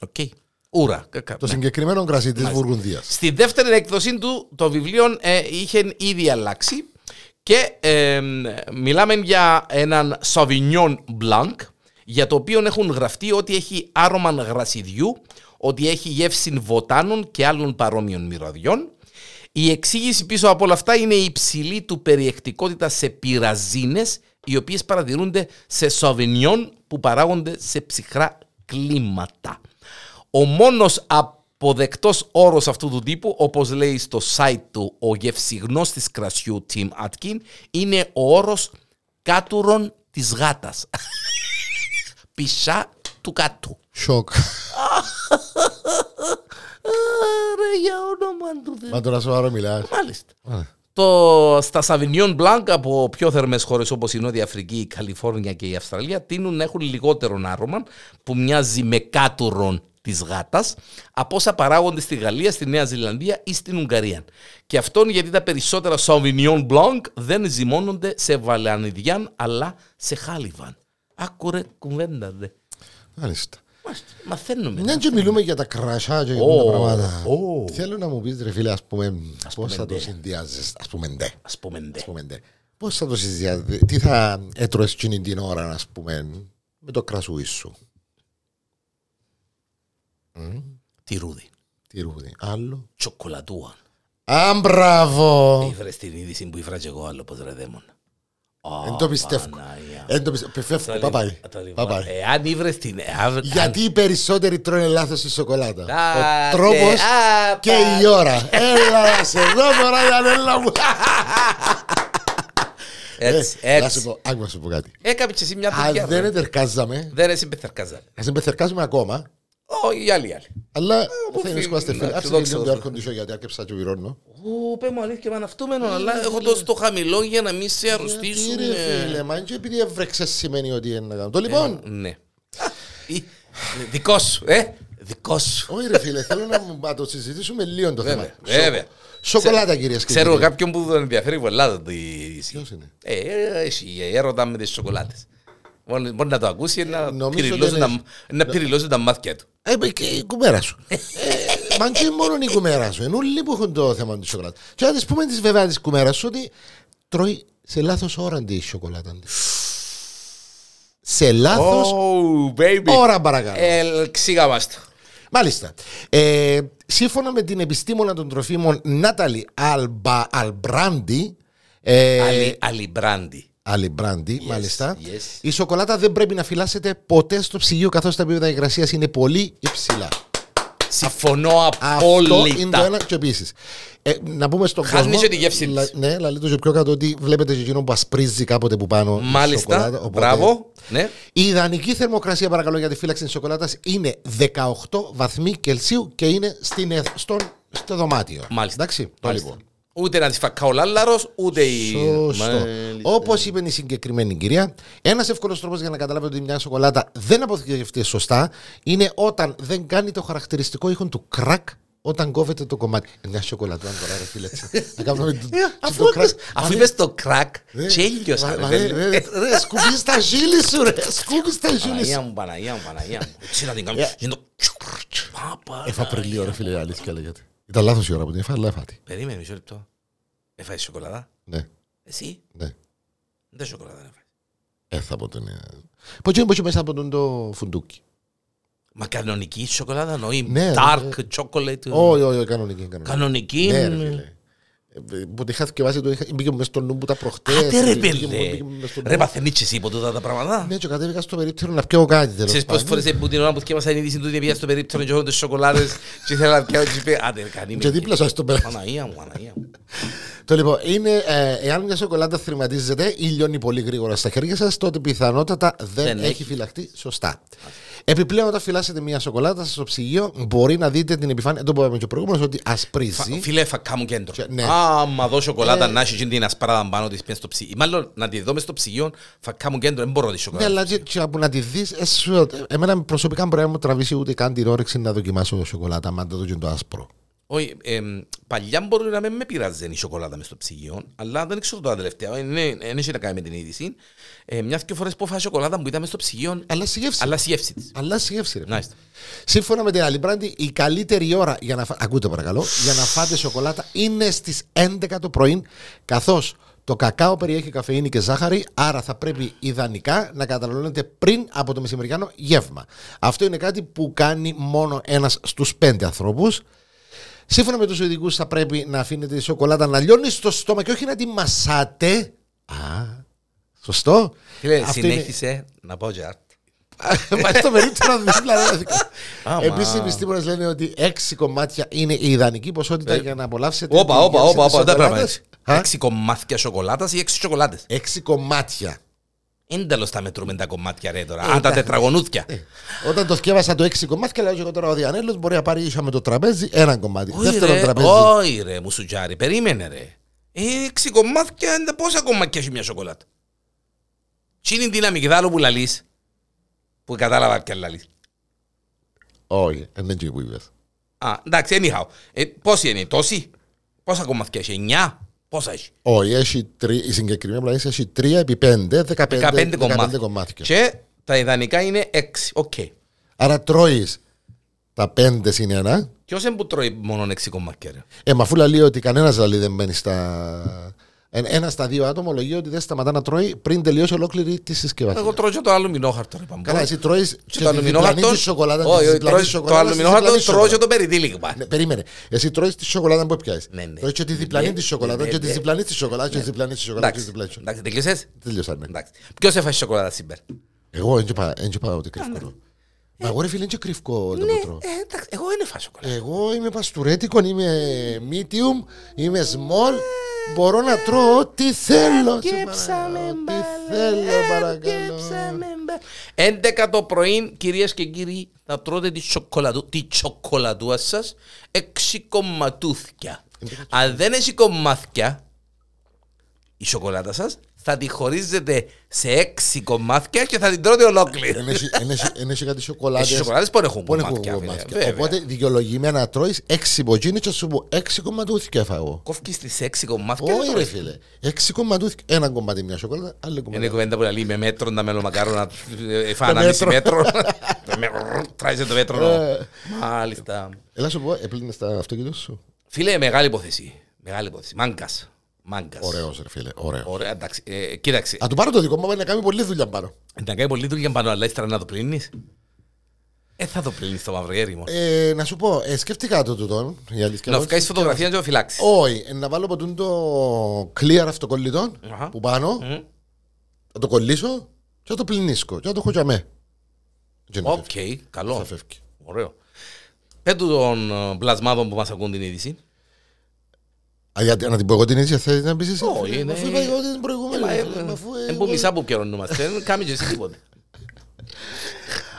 Οκ. Ούρα, κακά. Το Ναι. συγκεκριμένο κρασί της Μάλιστα. Βουργουνδίας. Στη δεύτερη έκδοση του το βιβλίο ε, είχε ήδη αλλάξει και ε, μιλάμε για έναν Sauvignon Blanc για το οποίο έχουν γραφτεί ότι έχει άρωμα γρασιδιού, ότι έχει γεύση βοτάνων και άλλων παρόμοιων μυρωδιών. Η εξήγηση πίσω από όλα αυτά είναι η υψηλή του περιεκτικότητα σε πυραζίνες οι οποίες παρατηρούνται σε Sauvignon που παράγονται σε ψυχρά κλίματα. Ο μόνος αποδεκτός όρος αυτού του τύπου, όπως λέει στο site του ο γευσιγνώστης κρασιού Tim Atkin, είναι ο όρος κάτουρον της γάτας. Πισά του κάτου. Σοκ. Ρε για όνομα του Θεού. Μα τώρα σοβαρό μιλάς. Μάλιστα. Α, Το, στα Sauvignon Blanc από πιο θερμές χώρες όπως η Νότια Αφρική, η Καλιφόρνια και η Αυστραλία τείνουν να έχουν λιγότερον άρωμα που μοιάζει με κάτουρον της γάτας από όσα παράγονται στη Γαλλία, στη Νέα Ζηλανδία ή στην Ουγγαρία. Και αυτόν γιατί τα περισσότερα Sauvignon Blanc δεν ζυμώνονται σε βαλανιδιάν αλλά σε χάλιβαν. Άκουρε κουβέντα δε. Μάλιστα. Μάλιστα, Μαθαίνουμε. Μια και μιλούμε για τα κρασιά και για Ω, τα πράγματα. ω. Θέλω να μου πεις ρε φίλε, ας πούμε, πώς πούμε, θα το ντε. συνδυάζεις, ας πούμε, ντε. Ας πούμε ντε. Ας πούμε, ντε. Πώς θα το συνδυάζεις, τι θα έτρωες εκείνη την ώρα, ας πούμε, με το κρασούι σου; Τυρούδι. Τι ρούδι, άλλο. Τσοκολατούαν. Α, μπράβο. Ήβρες την είδηση που ήβρα και εγώ άλλο πως ρε δαίμον. Δεν το πιστεύω. Δεν το πιστεύω. Φεύγω, παπάει. Παπάει. Εάν ήβρες την... αν- Γιατί οι περισσότεροι τρώνε λάθος τη σοκολάτα. Α, Ο τρόπος τε, α, και πα- η ώρα. Έλα να σε δω τώρα, Ιανέλα μου. Έτσι, Ε, Να σου έτσι. πω, άκου να σου πω κάτι. Έκαμε και εσύ μια Αν δουλειά. δεν ρε. ετερκάζαμε, Δεν εσύ πεθαρκάζα. ας δεν πεθερκάζουμε ακόμα, Όχι, οι άλλοι οι άλλοι. αλλά που θα φίλοι, είμαστε φίλοι. να, Άψε δόξα λίγο τω το air condition γιατί άκεψα και βυρώνω. Ω, πέ μου αλήθεια με αναυτούμενο, αλλά έχω το στο χαμηλό για να μην σε Γιατί αρρωστήσουν. ρε φίλε, ε. μα και επειδή έβρεξες σημαίνει ότι είναι να κάνω. Το λοιπόν, Ναι. Α, ή- Δικός σου, ε. Δικός σου. όχι ρε φίλε, θέλω να μου- να το συζητήσουμε λίγο το θέμα. Βέβαια, βέβαια. Σοκολάτα κυρίες και Ξέρω κύριοι. κάποιον που τον ενδιαφέρει πολλά το είδηση. Ποιος είναι; Ε, εσύ, έρωτα με τις σοκολάτες. Μπορεί μπορεί να το ακούσει να Νομίζω πυριλώσει δεν τα- έχει. να πυριλώσει τα μάτια του. Ε, μπε, και η κουμέρα σου. Ε, Μα και μόνο η κουμέρα σου. Είναι όλοι που έχουν το θέμα τη σοκολάτα. Και να της πούμε της βέβαια της κουμέρας σου ότι τρώει σε λάθος ώρα τη σοκολάτα τη. Σε λάθος Oh, baby. ώρα παρακαλώ. Ε, ξύγα μας το. Μάλιστα. Ε, σύμφωνα με την επιστήμονα των τροφίμων Νάταλι Αλμπα, Αλμπράντι. Ε, Αλι- Αλιμπράντι. Αλιμπράντι, μάλιστα. yes. Η σοκολάτα δεν πρέπει να φυλάσσεται ποτέ στο ψυγείο καθώς τα επίπεδα υγρασίας είναι πολύ υψηλά. Συμφωνώ Αυτό είναι το απόλυτα. ένα και επίσης. Ε, να πούμε στον Χάνει κόσμο. και τη γεύση λα- της. Ναι, αλλά το και πιο κάτω ότι βλέπετε και εκείνο που ασπρίζει κάποτε που πάνω. η Μάλιστα. σοκολάτα, οπότε- Μπράβο. Ναι. Η ιδανική θερμοκρασία, παρακαλώ, για τη φύλαξη της σοκολάτας είναι 18 βαθμοί Κελσίου και είναι στην, εθ- στον, στο δωμάτιο. Μάλιστα. Εντάξει, το Μάλιστα. λοιπόν. Ούτε να της φακά ο λάλαρος, ούτε η... Σωστό. Μάλιστα. Όπως είπε η συγκεκριμένη κυρία, ένας εύκολος τρόπος για να καταλάβετε ότι μια σοκολάτα δεν αποθηκευτεί σωστά είναι όταν δεν κάνει το χαρακτηριστικό ήχο του κρακ όταν κόβεται το κομμάτι. Ε, Μια σοκολάτα, τώρα ρε φίλε. έτσι. Να κάνουμε το- Ε, Αφού το κρακ. είπες- Αφού Μα, είπες το κρακ, ρε, τσέλιος. μα, ρε, μα, παιδί. ρε, ρε, Ρε, σκουπίζεις τα χείλη σου ρε. Σκουπίζεις τα χείλη Παναγία σου. μου, Παναγία μου, Παναγία μου. Έτσι να την κάνουμε. Ε. Γίνεται το- Παπα, Έφα πριν λίγο ρε φίλε, η αλήθεια λέγεται. Ήταν λάθος η ώρα που την έφα, αλλά έφατη. Περίμενε μισό λεπτό. Έφαγες σοκολάτα. Ναι, Εσύ; Ναι. δεν σοκολάτα έφαγες. Ε, θα πω τον... Πώς είναι πώς είναι μέσα από τον το φουντούκι; Μα κανονική σοκολάτα εννοεί Ναι, dark chocolate. Όχι, όχι, κανονική. κανονική. Που τη είχα θυκευάσει, το είχα, μπήκε μου μες στο νου μου τα προχτές. Άντε ρε μπήκε μου- πέλε. μπήκε μου μες στο νου. Ρε παθαίνεις και εσύ από τούτα τα πράγματα; Ναι, και κατέβηκα στο περίπτερο να πιω κάτι τέλος Ξέρεις πόσες πάντων. φορές που την ώρα που θυκεύασα η είδηση του πήγα στο περίπτερο και έχω τις σοκολάτες και ήθελα να πιάω και είπε άντε ρε κανεί με Και δίπλα σας στο πέρα. Παναγία μου, Παναγία μου. Το λοιπόν είναι, ε, εάν μια σοκολάτα θρηματίζεται ή λιώνει πολύ γρήγορα στα χέρια σας, τότε πιθανότατα δεν, Δεν έχει έχει. φυλαχτεί σωστά. Επιπλέον, όταν φυλάσσετε μια σοκολάτα στο ψυγείο, μπορεί να δείτε την επιφάνεια. Το είπαμε και ο προηγούμενος ότι ασπρίζει. Φίλε, φακά μου κέντρο. Και- ναι. Άμα δω σοκολάτα Ε, να έχει την ασπράδα πάνω της πες στο ψυγείο. Μάλλον να τη δω μες στο ψυγείο, φακά μου κέντρο, δεν μπορώ τη Ναι, σοκολάτα. αλλά και, και από να τη δεις, εμένα προσωπικά μπορεί να μου τραβήσει ούτε καν την όρεξη να δοκιμάσω σοκολάτα, μα το δω και το άσπρο. Όχι, εμ, παλιά μπορεί να μην με πειράζει η σοκολάτα μες στο ψυγείο, αλλά δεν ξέρω τώρα τελευταία. Δεν έχει να κάνει με την είδηση. Ε, μια και φορές που φάω σοκολάτα που ήταν μες στο ψυγείο, Αλλά στη γεύση. αλλά στη γεύσης της. Αλλά στη γεύση, ρε. Μάλιστα. Σύμφωνα με την Αλιμπράντη, η καλύτερη ώρα για να, φά... Ακούτε παρακαλώ, για να φάτε σοκολάτα είναι στις 11 το πρωί, καθώς το κακάο περιέχει καφεΐνη και ζάχαρη, άρα θα πρέπει ιδανικά να καταναλώνετε πριν από το μεσημεριανό γεύμα. Αυτό είναι κάτι που κάνει μόνο ένας στους πέντε ανθρώπους. Σύμφωνα με τους ειδικούς θα πρέπει να αφήνετε τη σοκολάτα να λιώνει στο στόμα και όχι να τη μασάτε. Α, σωστό. Φίλε, Αυτό είναι- συνέχισε να πω και art. Πάει στο περίπτερο δίπλα. Άμα. Επίσης, οι επιστήμονες λένε ότι έξι κομμάτια είναι η ιδανική ποσότητα Ε, για να απολαύσετε. Όπα, τη όπα, γεύση όπα, της όπα, δεν πρέπει να σοκολάτας. έτσι. Α, Έξι κομμάτια σοκολάτας ή έξι σοκολάτες. Έξι κομμάτια. Εν τέλος τα μετρούμε τα κομμάτια ρε τώρα. Ε, Α, τα εντάξει. τετραγωνούθια. Όταν το θυκεύασα το έξι κομμάτια, λέω και εγώ τώρα ο Διανέλος μπορεί να πάρει ίσο με το τραπέζι ένα κομμάτι. Όχι Δεύτερο ρε, τραπέζι. όχι ρε, μου σουτζάρι, περίμενε ρε. Ε, Έξι κομμάτια, είναι πόσα κομμάτια έχει μια σοκολάτα; Τι είναι την αμυγδάλο που λαλείς, που κατάλαβα ποια λαλείς. Όχι, δεν είναι εκεί που είπες. Α, εντάξει, anyhow. Ε, πόσοι είναι, τόσοι; Πόσα κομμάτια έχει, εννιά; Πόσα έχει; Όχι, έχει τρι... η συγκεκριμένη πλανήτη έχει 3 επί 5, 15, 15 κομμάτια. κομμάτια. Και τα ιδανικά είναι έξι. Οκ. Άρα τρώεις τα 5 συν ένα. Ποιος είναι που τρώει μόνο έξι κομμάτια ρε; Ε, μα αφού λέει ότι κανένας δηλαδή δεν μένει στα. Ε, Ένα στα δύο άτομα ομολογεί ότι δεν σταματά να τρώει πριν τελειώσει ολόκληρη τη συσκευασία. Εγώ τρώω και το αλουμινόχαρτο ρε παμπό. Καλά, εσύ τρώεις Και και το τη διπλανή αλουμινόχαρτο. τη σοκολάτα. Όχι, της όχι, διπλανής τρώω- το σοκολάτας, της αλουμινόχαρτο διπλανής τρώω και σοκολάτας. το περιτύλιγμα. Ναι, περίμενε. Εσύ τρώεις τη σοκολάτα που πιάσει. Ναι, ναι. Τρώεις και τη διπλανή Ναι, τη σοκολάτα, ναι, και τη ναι. διπλανή τη σοκολάτα, και τη διπλανή τη σοκολάτα. και τη Εντάξει, διπλανή της εντάξει, τελειώσες. Τελειώσαν, ναι. Εντάξει. Ποιος έφασε σοκολάτα σήμερα. Εγώ δεν είπα ότι κρυφκό. Μα εγώ ρε φίλε, είναι και κρυφκό το που τρώω. Ε, εντάξει, εγώ δεν έφασα σοκολάτα. Εγώ είμαι παστουρέτικο, είμαι medium, είμαι small. Μπορώ να τρώω ό,τι θέλω. σε παρακαλώ, Ό,τι θέλω, παρακαλώ. 11 το πρωί, κυρίες και κύριοι, θα τρώτε τη, σοκολατού, τη σοκολατούα σας 6 κομματούθια. Αν δεν έχει κομμάτια, η σοκολάτα σας θα τη χωρίζετε σε 6 κομμάτια και θα την τρώτε ολόκληρη. Εν έχει- εν έχει- εν έχει κάτι σοκολάτες Έχει σοκολάτες που δεν έχουν που δεν έχουν κομμάτια. φίλε. κομμάτια. Βέβαια. Οπότε δικαιολογημένα τρώεις έξι μποτζίνες και θα σου πω έξι κομματούθηκια φάω. Κόφκεις τις 6 κομμάτια. Όχι δεν ρε τρώεις. φίλε. Έξι κομματούθηκια. Ένα κομμάτι μια σοκολάτα, άλλο Είναι κομμάτι. κουβέντα που λέει με μέτρο να μελομακάρονα φάνε Το ανάμιση μέτρο. μέτρο. Τράισε το μέτρο. Ε. Μάλιστα. Έλα σου πω, έπλυνες τα αυτοκίνητο σου. Φίλε, μεγάλη υπόθεση. Μεγάλη υπόθεση. Μάγκας. Μάγκας. Ωραίος ρε φίλε, ωραίος. Ωραία, εντάξει. Ε, κοίταξε. Α του πάρω το δικό μου, να κάνει πολλή δουλειά πάνω. Να κάνει πολύ δουλειά πάνω, αλλά ύστερα να το πλύνεις. Ε, θα το πλύνεις το μαύρο έρημο. Ε, να σου πω, ε, σκέφτηκα το τούτο. Η αλήθεια. Να είναι βγάλεις ότι- φωτογραφία και το φυλάξεις. Όχι, ε, να βάλω ποτούν το clear αυτοκολλητό Αχα. που πάνω, Μμ. να το κολλήσω και να το πλυνίσκω και να το έχω για μέ. Και να Οκ, φεύγει. Θα καλό. φεύγει. Ωραίο. Πέτου των ε, πλασμάτων που μας ακούν την είδηση. Α, γιατί, να την πω εγώ την ίδια θέλει να πεις εσύ. Όχι, φίλε, είναι- Αφού είπα εγώ την προηγούμενη. Μα, ε, φίλε, μα αφού, ε, Εν που μισά που πιερώνομαστε. Δεν κάνει και εσύ τίποτε. Αυτό είναι. το- το- Σε περίμενε. πιερώνεσαι για το λευκό,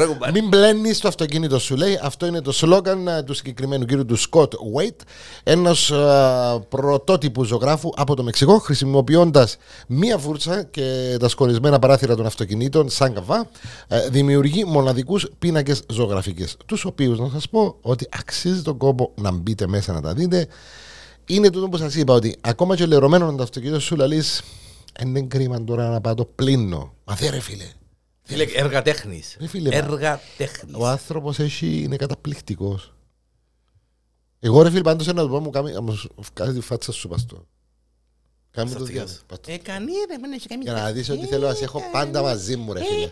ρε κουμπάρι. Μην μπλένεις το αυτοκίνητο σου, λέει. Αυτό είναι το σλόγκαν ε, του συγκεκριμένου κύριου του Σκοτ Βέιτ, ενός πρωτότυπου ζωγράφου από το Μεξικό, χρησιμοποιώντας μία φούρτσα και τα σκονισμένα παράθυρα των αυτοκινήτων, σαν καμβά, ε, δημιουργεί μοναδικούς πίνακες ζωγραφικές. Τους οποίους να σας πω ότι αξίζει τον κόπο να μπείτε μέσα να τα δείτε. Είναι τούτο που σας είπα ότι ακόμα και λερωμένος το αυτοκίνητο σου λαλείς. Είναι κρίμα τώρα να πάω το πλύνω. Μα δεν ρε φίλε. Φίλε, έργα τέχνης. Ρε φίλε, μα- Έργα τέχνης. Ο άνθρωπος έχει, είναι καταπληκτικός. Εγώ ρε φίλε πάντως ένα το μου κάνει, να μου κάνει τη φάτσα σου παστό. Κάνε μου το Αυτιά. διάβολο. Πάτω. Ε, κανεί ρε, μην έχει καμία Για να δεις ότι θέλω να σε έχω πάντα μαζί μου ρε φίλε.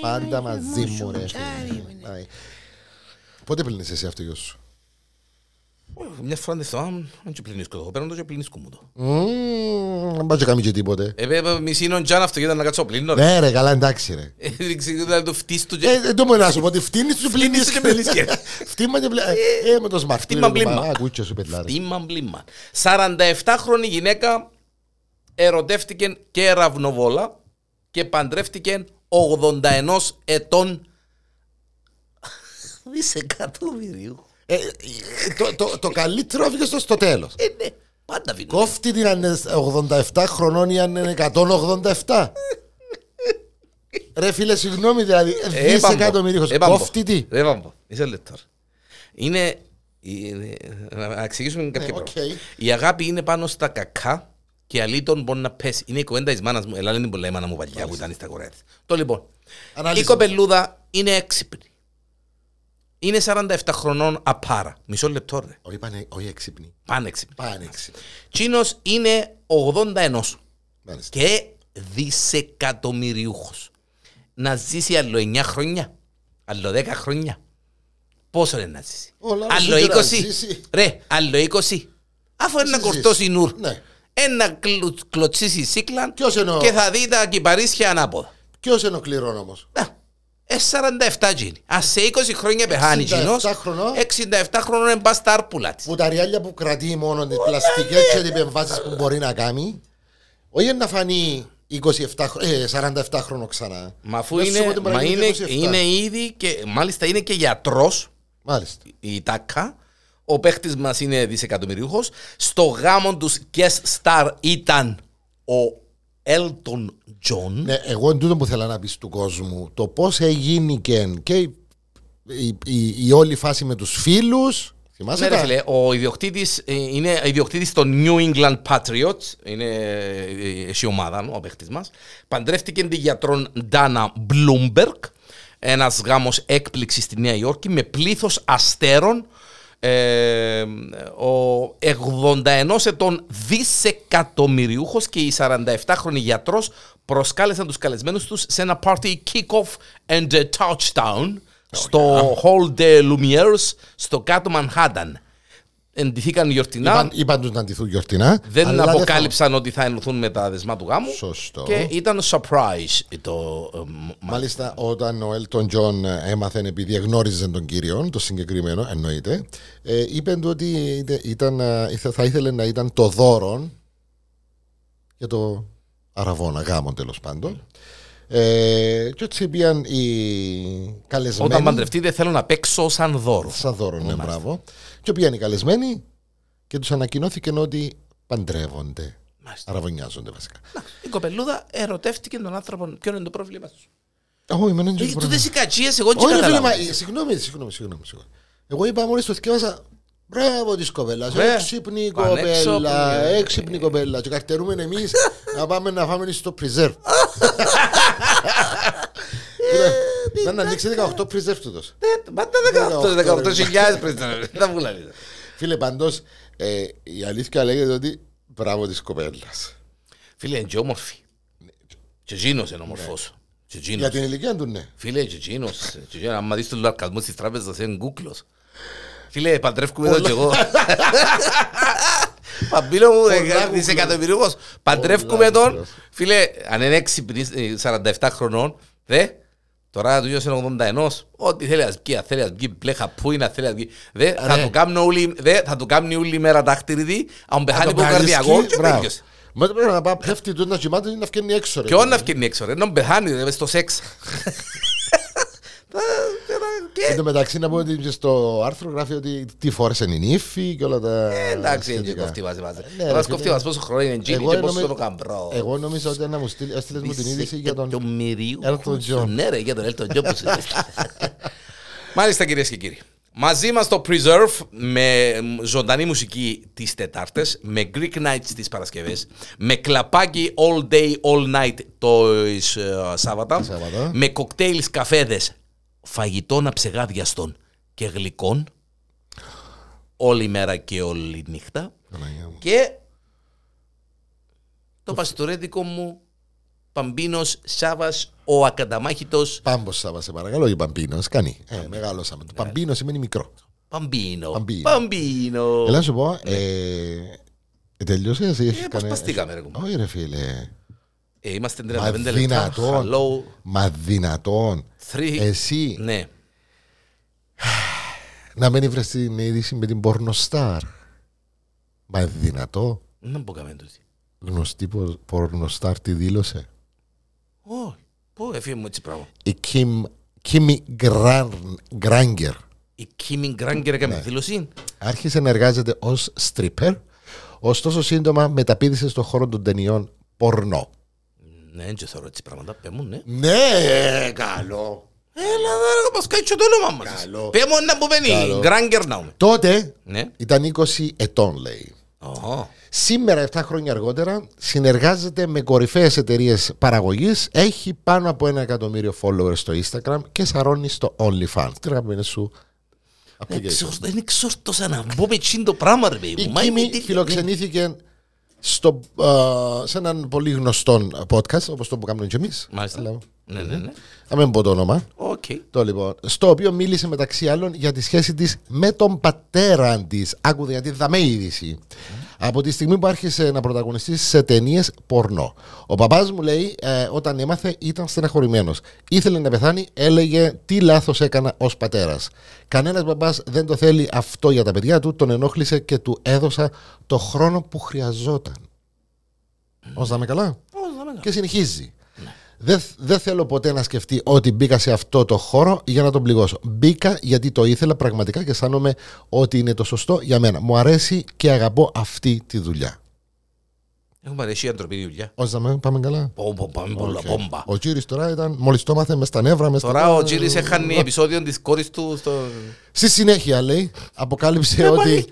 Πάντα μαζί μου ρε φίλε. Άι. Πότε πλύνεις εσύ αυτό γιος σου; Μια φορά δεν θυμάμαι, δεν και πλυνίσκω το. Παίρνω το και πλυνίσκω μου το. Μμμ, Δεν πάει και κάνει και τίποτε. Ε, βέβαια, μισή είναι ο Τζάν αυτό ήταν να κάτσω πλύνω. ρε. Ναι ρε, καλά εντάξει ρε. Ε, δεν ξέρω, να το φτύσεις του και... Ε, δεν το μόνο να σου πω ότι φτύνεις του Φτύνεις πλύνεις και πλύνεις και. Φτύμα και πλύνεις. Ε, με το smart. Φτύμα πλύμα. Α, κούτσιο σου πετλάρε. Τίμα μπλήμα. 47χρονη γυναίκα ερωτεύτηκε και ραυνοβόλα και παντρεύτηκε 81 ετών δισεκατομμυρίου. Ε, ε, το- το- Το καλύτερο έφυγε στο- στο τέλος. Ε, ναι, πάντα βίνω. Κόφτη την αν είναι 87 χρονών ή αν είναι 187. Ρε φίλε, συγγνώμη δηλαδή, δισεκατομμυρίχος. Κόφτη τι; Δεν πάμπω. Είσαι λεπτός. Είναι... είναι- Να εξηγήσουμε κάποια Ναι, πράγματα. οκ. Η αγάπη είναι πάνω στα κακά και αλήτων μπορεί να πέσει. Είναι η κουβέντα της μάνας μου. Ελά, είναι πολλά η μάνα μου παλιά που ήταν στα κορέα της. Το λοιπόν. Ανάλυση. Η κοπελούδα είναι έξυπνη. Είναι 47 χρονών απάρα. Μισό λεπτό ρε. Όχι πάνε- όχι έξυπνοι. Πάνεξυπνη. Πάνε έξυπνοι. Τσίνος είναι 81 Μάλιστα. και δισεκατομμυριούχος. Να ζήσει άλλο 9 χρόνια, άλλο 10 χρόνια. Πόσο είναι να ζήσει; Όλα Άλλο σου και να 20. ζήσει. Ρε, άλλο 20. Αφού είναι να ζήσεις. κορτώσει νουρ. Ναι. Ένα κλου- κλωτσίσει σύκλαν Ποιος εννοώ; και θα δει τα κυπαρίσια ανάποδα. Ποιος είναι ο κληρόνομος. Να, ε, 47 γίνει. Ας σε 20 χρόνια πεθάνει 67 κοινός, χρονών. 67 χρονών είναι πας στα άρπουλα της. Που τα ριάλια που κρατεί μόνο τις πλαστικές και τις επεμβάσεις που μπορεί να κάνει. Όχι να φανεί 27, χρο- ε, 47 χρόνο ξανά. Μα αφού Να σου πω είναι, ότι μπορεί μα να γίνει είναι, 27. είναι ήδη και μάλιστα είναι και γιατρός Μάλιστα. η Τάκα. Ο παίχτης μας είναι δισεκατομμυρίουχος. Στο γάμο τους guest star ήταν ο Elton John. Ναι, εγώ εν τούτο που θέλω να πεις του κόσμου, το πώς έγινε και η, η, η- η όλη φάση με τους φίλους. Θυμάσαι Ναι, ρε τα; φίλε, ο ιδιοκτήτης είναι ιδιοκτήτης των New England Patriots. Είναι ε, εσύ ομάδα, ο παίχτης μας. Παντρεύτηκε την γιατρόν Dana Bloomberg. Ένας γάμος έκπληξης στη Νέα Υόρκη με πλήθος αστέρων. Ε, ο 81 ετών δισεκατομμυριούχος και η 47χρονη γιατρός προσκάλεσαν τους καλεσμένους τους σε ένα party kick-off and a touchdown στο Hall des Lumières στο κάτω Manhattan. Εντυθήκαν γιορτινά. Είπαν, είπαν τους να αντυθούν γιορτινά. δεν αλλά αποκάλυψαν ότι θα ενωθούν με τα δεσμά του γάμου. Σωστό. Και ήταν surprise το. ε, μ- θα- Μάλιστα, όταν ο Έλτον Τζον έμαθε επειδή γνώριζε τον κύριο, το συγκεκριμένο εννοείται, ε, είπε του ότι είτε- ήταν, ε, ήθε- θα ήθελε να ήταν το δώρο για το αραβόνα γάμο τέλος πάντων. Ε, και έτσι πήγαν οι καλεσμένοι. Όταν παντρευτείτε, θέλω να παίξω σαν δώρο. Σαν δώρο, ναι, μπράβο. Και πήγαν οι καλεσμένοι και τους ανακοινώθηκε ότι παντρεύονται. Μάλιστα. Αραβωνιάζονται βασικά. Η κοπελούδα ερωτεύτηκε τον άνθρωπο. Ποιο είναι το πρόβλημά τους. Εγώ είμαι έναν Ε, Τούτες οι κατσίες, εγώ δεν Όχι, ρε φίλε, καταλάβω. μα, ε, συγγνώμη, συγγνώμη, συγγνώμη. συγγνώμη. Εγώ είπα μόλις το θυκεύασα. Μπράβο της κοπέλας. Βρε, Έξυπνη πανέξυπνη, κοπέλα. ε. Έξυπνη κοπέλα. Και καρτερούμε εμείς να πάμε να φάμε στο preserve. Κοίτα, Να ανοίξει 18 preserve τούτο. Πάντα 18, 18 χιλιάδες πριν. Δεν τα βουλάρει. Φίλε, πάντως η αλήθεια λέγεται ότι μπράβο της κοπέλας. Φίλε, είναι και όμορφη. Και εκείνος είναι όμορφος. Και εκείνος. Για την ηλικία του, ναι. Φίλε, και εκείνος. Και εκείνος, άμα δεις τους λαρκασμούς της τράπεζας, είναι γκούκλος. Φίλε, παντρεύκουμε εδώ κι εγώ. Παμπίνο μου, Πολλά ε, γκούκλος. δισεκατομμυρίουχος. Παντρεύκουμε Πολλά τον. γκούκλος. Φίλε, αν είναι έξυπνης, ε, 47 χρονών, δε, Τώρα του είναι 81, ό,τι θέλει να βγει, αν θέλει να βγει πλέχα που είναι, αν θέλει να βγει. Δε, θα Ρε. του κάνουν όλη, δε, θα του κάνουν όλη μέρα τάχτηριδη, αν πεθάνει από καρδιακός και Μπράβο. πέγιος. Μα πρέπει να πάει πέφτει του να κοιμάται ή να βγαίνει έξω. ρε. Και onna βγαίνει έξω, ρε, να πεθάνει ρε, μες στο σεξ. Τα- και- Εν τω μεταξύ να πούμε ότι και στο άρθρο γράφει ότι τι φόρεσαν η νύφη και όλα τα. Ε, Εντάξει, είναι και σχετικά. κοφτή βάζει βάζει. Ναι, Θα μας ρε, κοφτεί φίλε. μας πόσο χρόνο είναι τζίνι Εγώ και πόσο νομι- το καμπρό. Εγώ νομίζω ότι να μου στείλει, έστειλες μου την είδηση για τον. Εκατομμυρίου. Elton John. Ναι ρε, για τον Elton John που σου έστειλε. Μάλιστα κυρίες και κύριοι. Μαζί μας το Preserve με ζωντανή μουσική τις Τετάρτες, με Greek Nights τις Παρασκευές, με κλαπάκι all day, all night το ε, Σάββατα, Σάββατα. με κοκτέιλς, καφέδες, φαγητών αψεγάδιαστων και γλυκών, όλη μέρα και όλη νύχτα. Παναγία μου. Και το παστορέτικο μου Παμπίνος Σάβας ο Ακαταμάχητος Πάμπος Σάβας, σε παρακαλώ, όχι Παμπίνος. Κάνει. Ε, Ναι. μεγάλωσαμε. Το Παμπίνος σημαίνει μικρό. Παμπίνο. Παμπίνο. Παμπίνο. Έλα να σου πω, ε, τελειώσες ή έχεις Ε, κανένα- αποσπαστήκαμε, ρε, κουμπάρε. Όχι ρε φίλε. Ε, Είμαστε Μα 35 λεπτά. δυνατόν. Hello. Μα δυνατόν. Three. Εσύ Ναι. να μην βρες την είδηση με την πορνοστάρ. Μα δυνατό. Δεν μπορούμε να τούτη. Γνωστή πο- πορνοστάρ τι δήλωσε. Όχι. Πού έφυγε μου έτσι πράγμα. Η Kim, Kimi Gran- Granger Η Κίμιν Γκράγκερ Ναι. έκανε δήλωση. άρχισε να εργάζεται ως stripper, ωστόσο σύντομα μεταπίδησε στον χώρο των ταινιών πορνό. Ναι, δεν θεωρώ έτσι πράγματα. Πέ μου, ναι. Ναι, καλό. Έλα, δεν μας κάνει και το όνομα μας. Καλό. Πέ μου να μου Καλό. πένει. Γκράγκερ να είμαι. Τότε Ναι. ήταν 20 ετών, λέει. Ω, Σήμερα, 7 χρόνια αργότερα, συνεργάζεται με κορυφαίες εταιρείες παραγωγής, έχει πάνω από ένα εκατομμύριο followers στο Instagram και σαρώνει στο OnlyFans. Τι αγαπημένη σου; Application. εξόρ- Δεν εξόρτωσα να μπω με τσιν το πράγμα ρε παιδί Η μου. Μα είναι Κίμη τέτοιο. φιλοξενήθηκε στο, α, σε έναν πολύ γνωστό podcast, όπως το που κάνουμε και εμείς. Μάλιστα. Αλλά, Ναι, ναι, ναι. Να μην πω το όνομα. Οκ. Το λοιπόν, στο οποίο μίλησε μεταξύ άλλων για τη σχέση της με τον πατέρα της. Άκουδε γιατί δαμέ είδηση. Από τη στιγμή που άρχισε να πρωταγωνιστεί σε ταινίες πορνό. Ο παπάς μου λέει, ε, όταν έμαθε, ήταν στεναχωρημένος. Ήθελε να πεθάνει, έλεγε τι λάθος έκανα ως πατέρας. Κανένας παπάς δεν το θέλει αυτό για τα παιδιά του, τον ενόχλησε και του έδωσα το χρόνο που χρειαζόταν. Όσο δάμε καλά; Πώς να μην Και συνεχίζει. Δεν, δεν θέλω ποτέ να σκεφτεί ότι μπήκα σε αυτό το χώρο για να τον πληγώσω. Μπήκα γιατί το ήθελα πραγματικά και αισθάνομαι ότι είναι το σωστό για μένα. Μου αρέσει και αγαπώ αυτή τη δουλειά. Έχουμε αρέσει η ανθρωπίνη δουλειά. Όσο να πάμε καλά; Πόμπο, πάμε πολλά Οκ. πόμπα. Ο Τζίρι τώρα ήταν, μόλις το μάθε μες στα νεύρα. Μες Τώρα στα... ο Τζίρις έχανε επεισόδιο της κόρης του στο... Στη συνέχεια λέει, αποκάλυψε Ε, ότι.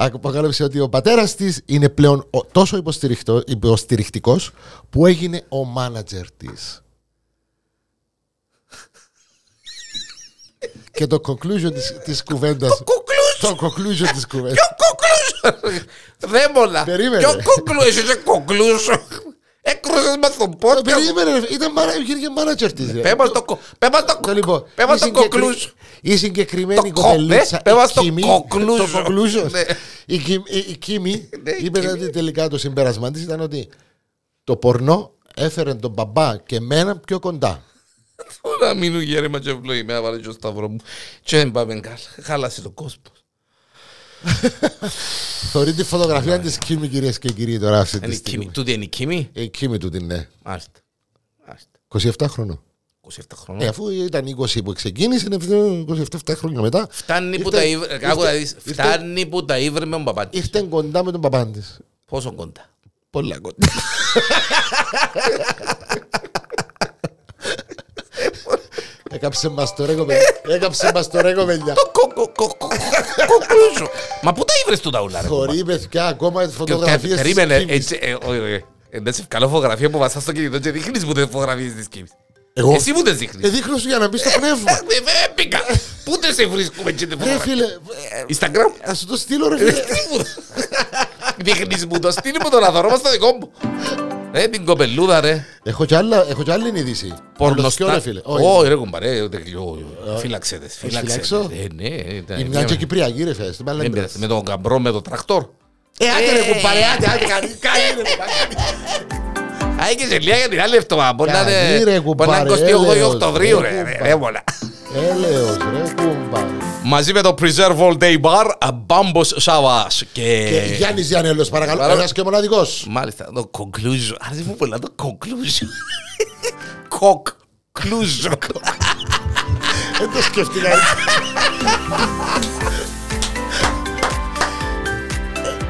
Μαλάκι. Αποκάλυψε ότι ο πατέρας της είναι πλέον ο- τόσο υποστηρικτικό που έγινε ο μάνατζερ της. Και το conclusion της, της κουβέντας Κοκλούς! Το conclusion της κουβέντας Ποιο κοκλούς! Δεν πολλά. Περίμενε. Ποιο κοκλούς, εσύ είσαι κοκλούς. Έκρουσες μας τον πόδι. Περίμενε ρε, ήταν μάνα, υπήρχε manager της ρε. Πέ μας το κο- πέ μας το Το λοιπόν, πέ μας η το συγκεκρι- κοκλούς. Η συγκεκριμένη Το κο- κοπελίτσα ε, πέ μας η το Κίμη, conclusion. Το conclusion. Ναι. Η Κίμη- η- Η Κίμη Ναι, η είπε Κίμη. ότι τελικά το συμπέρασμα της ήταν ότι το πορνό έφερε τον μπαμπά και εμένα πιο κοντά. Να μείνουν γέρεμα και ευλογημένα βάλε και ο σταυρό μου. Και δεν πάμε καλά. Χάλασε το κόσμος. Θεωρεί τη φωτογραφία της Κίμη κυρίες και κύριοι τώρα αυτή Είναι τη η Κίμη. στιγμή. Τούτη είναι η Κίμη; Η Κίμη του την ναι. Μάλιστα. Μάλιστα. 27 χρόνο. 27 Ε, χρόνια. αφού ήταν 20 που ξεκίνησε, είναι 27 χρόνια μετά. Φτάνει που Ήρθε- τα ύβρε- ήρθε- άκου να δεις, ήρθε- φτάνει που τα ύβρε με τον παπά της. Ήρθε κοντά με τον παπά της. Πόσο κοντά; Πολλά κοντά. Έκαψε μας το ρε κοπέλια. Έκαψε μας το ρε κοπέλια. Το κο- κο- κο- κο- κοκλούσο. Μα πού τα ύβρες του τα ούλα ρε κομπά. Χωρί παιδιά ακόμα τις Και- φωτογραφίες και- της Περίμενε, Κίμης. έτσι, ε, όχι, όχι. Εντάξει, καλό φωτογραφία που βαστάς στο κινητό και δείχνεις μου τις φωτογραφίες της Κίμης. Εγώ; Εσύ μου τις Ε, δείχνεις. δείχνω σου για να μπεις στο πνεύμα. Ε, ε, Έπικα. Πού δεν σε βρίσκουμε και τη Ρε φωτογραφία. φίλε, Instagram. ας σου το στείλω ρε φίλε. Δείχνεις μου το, στείλει μου το να δωρώ μας στο δικό μου. Ε, την κοπελούδα ρε. Έχω κι άλλα- έχω κι άλλη είδηση. Πορνοστά. Όλος πιο, ρε φίλε. Όχι ρε κουμπαρέ, ούτε- όχι, φύλαξε τες, φύλαξε φυλάξω; τες. Ε, ναι, ήταν Η μια- μια και Κυπριακή ρε φίλε. στην Δεν Παλαιμπρά. πειράζει, Με τον καμπρό, με το τρακτόρ. Ε, άντε ρε κουμπάρε, άντε, άντε, καλή, καλή ρε κουμπάρε. Α, και σε λίγα για την άλλη εβδομάδα. Μπορεί να Καλή, είναι ρε, μπορεί να είναι κουμπάρε, 28 έλεος, Οκτωβρίου, ρε, ρε, ρε, κουμπάρε. ρε, μόλα. Έλεος ρε κουμπάρε. Μαζί με το Preserve All Day Bar, Bambos Savas Και και... Γιάννης Γιάννελος παρακαλώ, Παρακαλώ. ένας και μοναδικός. Μάλιστα, το conclusion. Άρεσε μου πολλά το conclusion. Conclusion. Δεν το σκέφτηκα έτσι.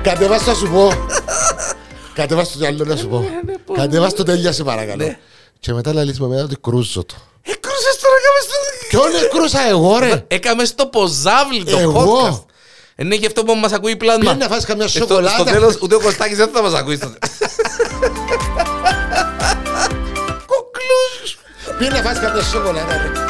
Κατεβάς το να σου πω. Κατεβάς το άλλο να σου πω. Κατεβάς το τέλεια σε παρακαλώ. Ναι. Και μετά λαλείς με μένα ότι κρούζω το. Έκρουσες τώρα, έκαμε στο... Ποιον έκρουσα εγώ ρε; Έκαμε στο ποζάβλι το Εγώ. podcast. Είναι και αυτό που μας ακούει πλάσμα. Πήγαινε να φας καμιά Ε, στο- Στο σοκολάτα. τέλος ούτε ο Κωστάκης δεν θα μας ακούει. στο- Conclusion. Πήγαινε να φας καμιά σοκολάτα ρε.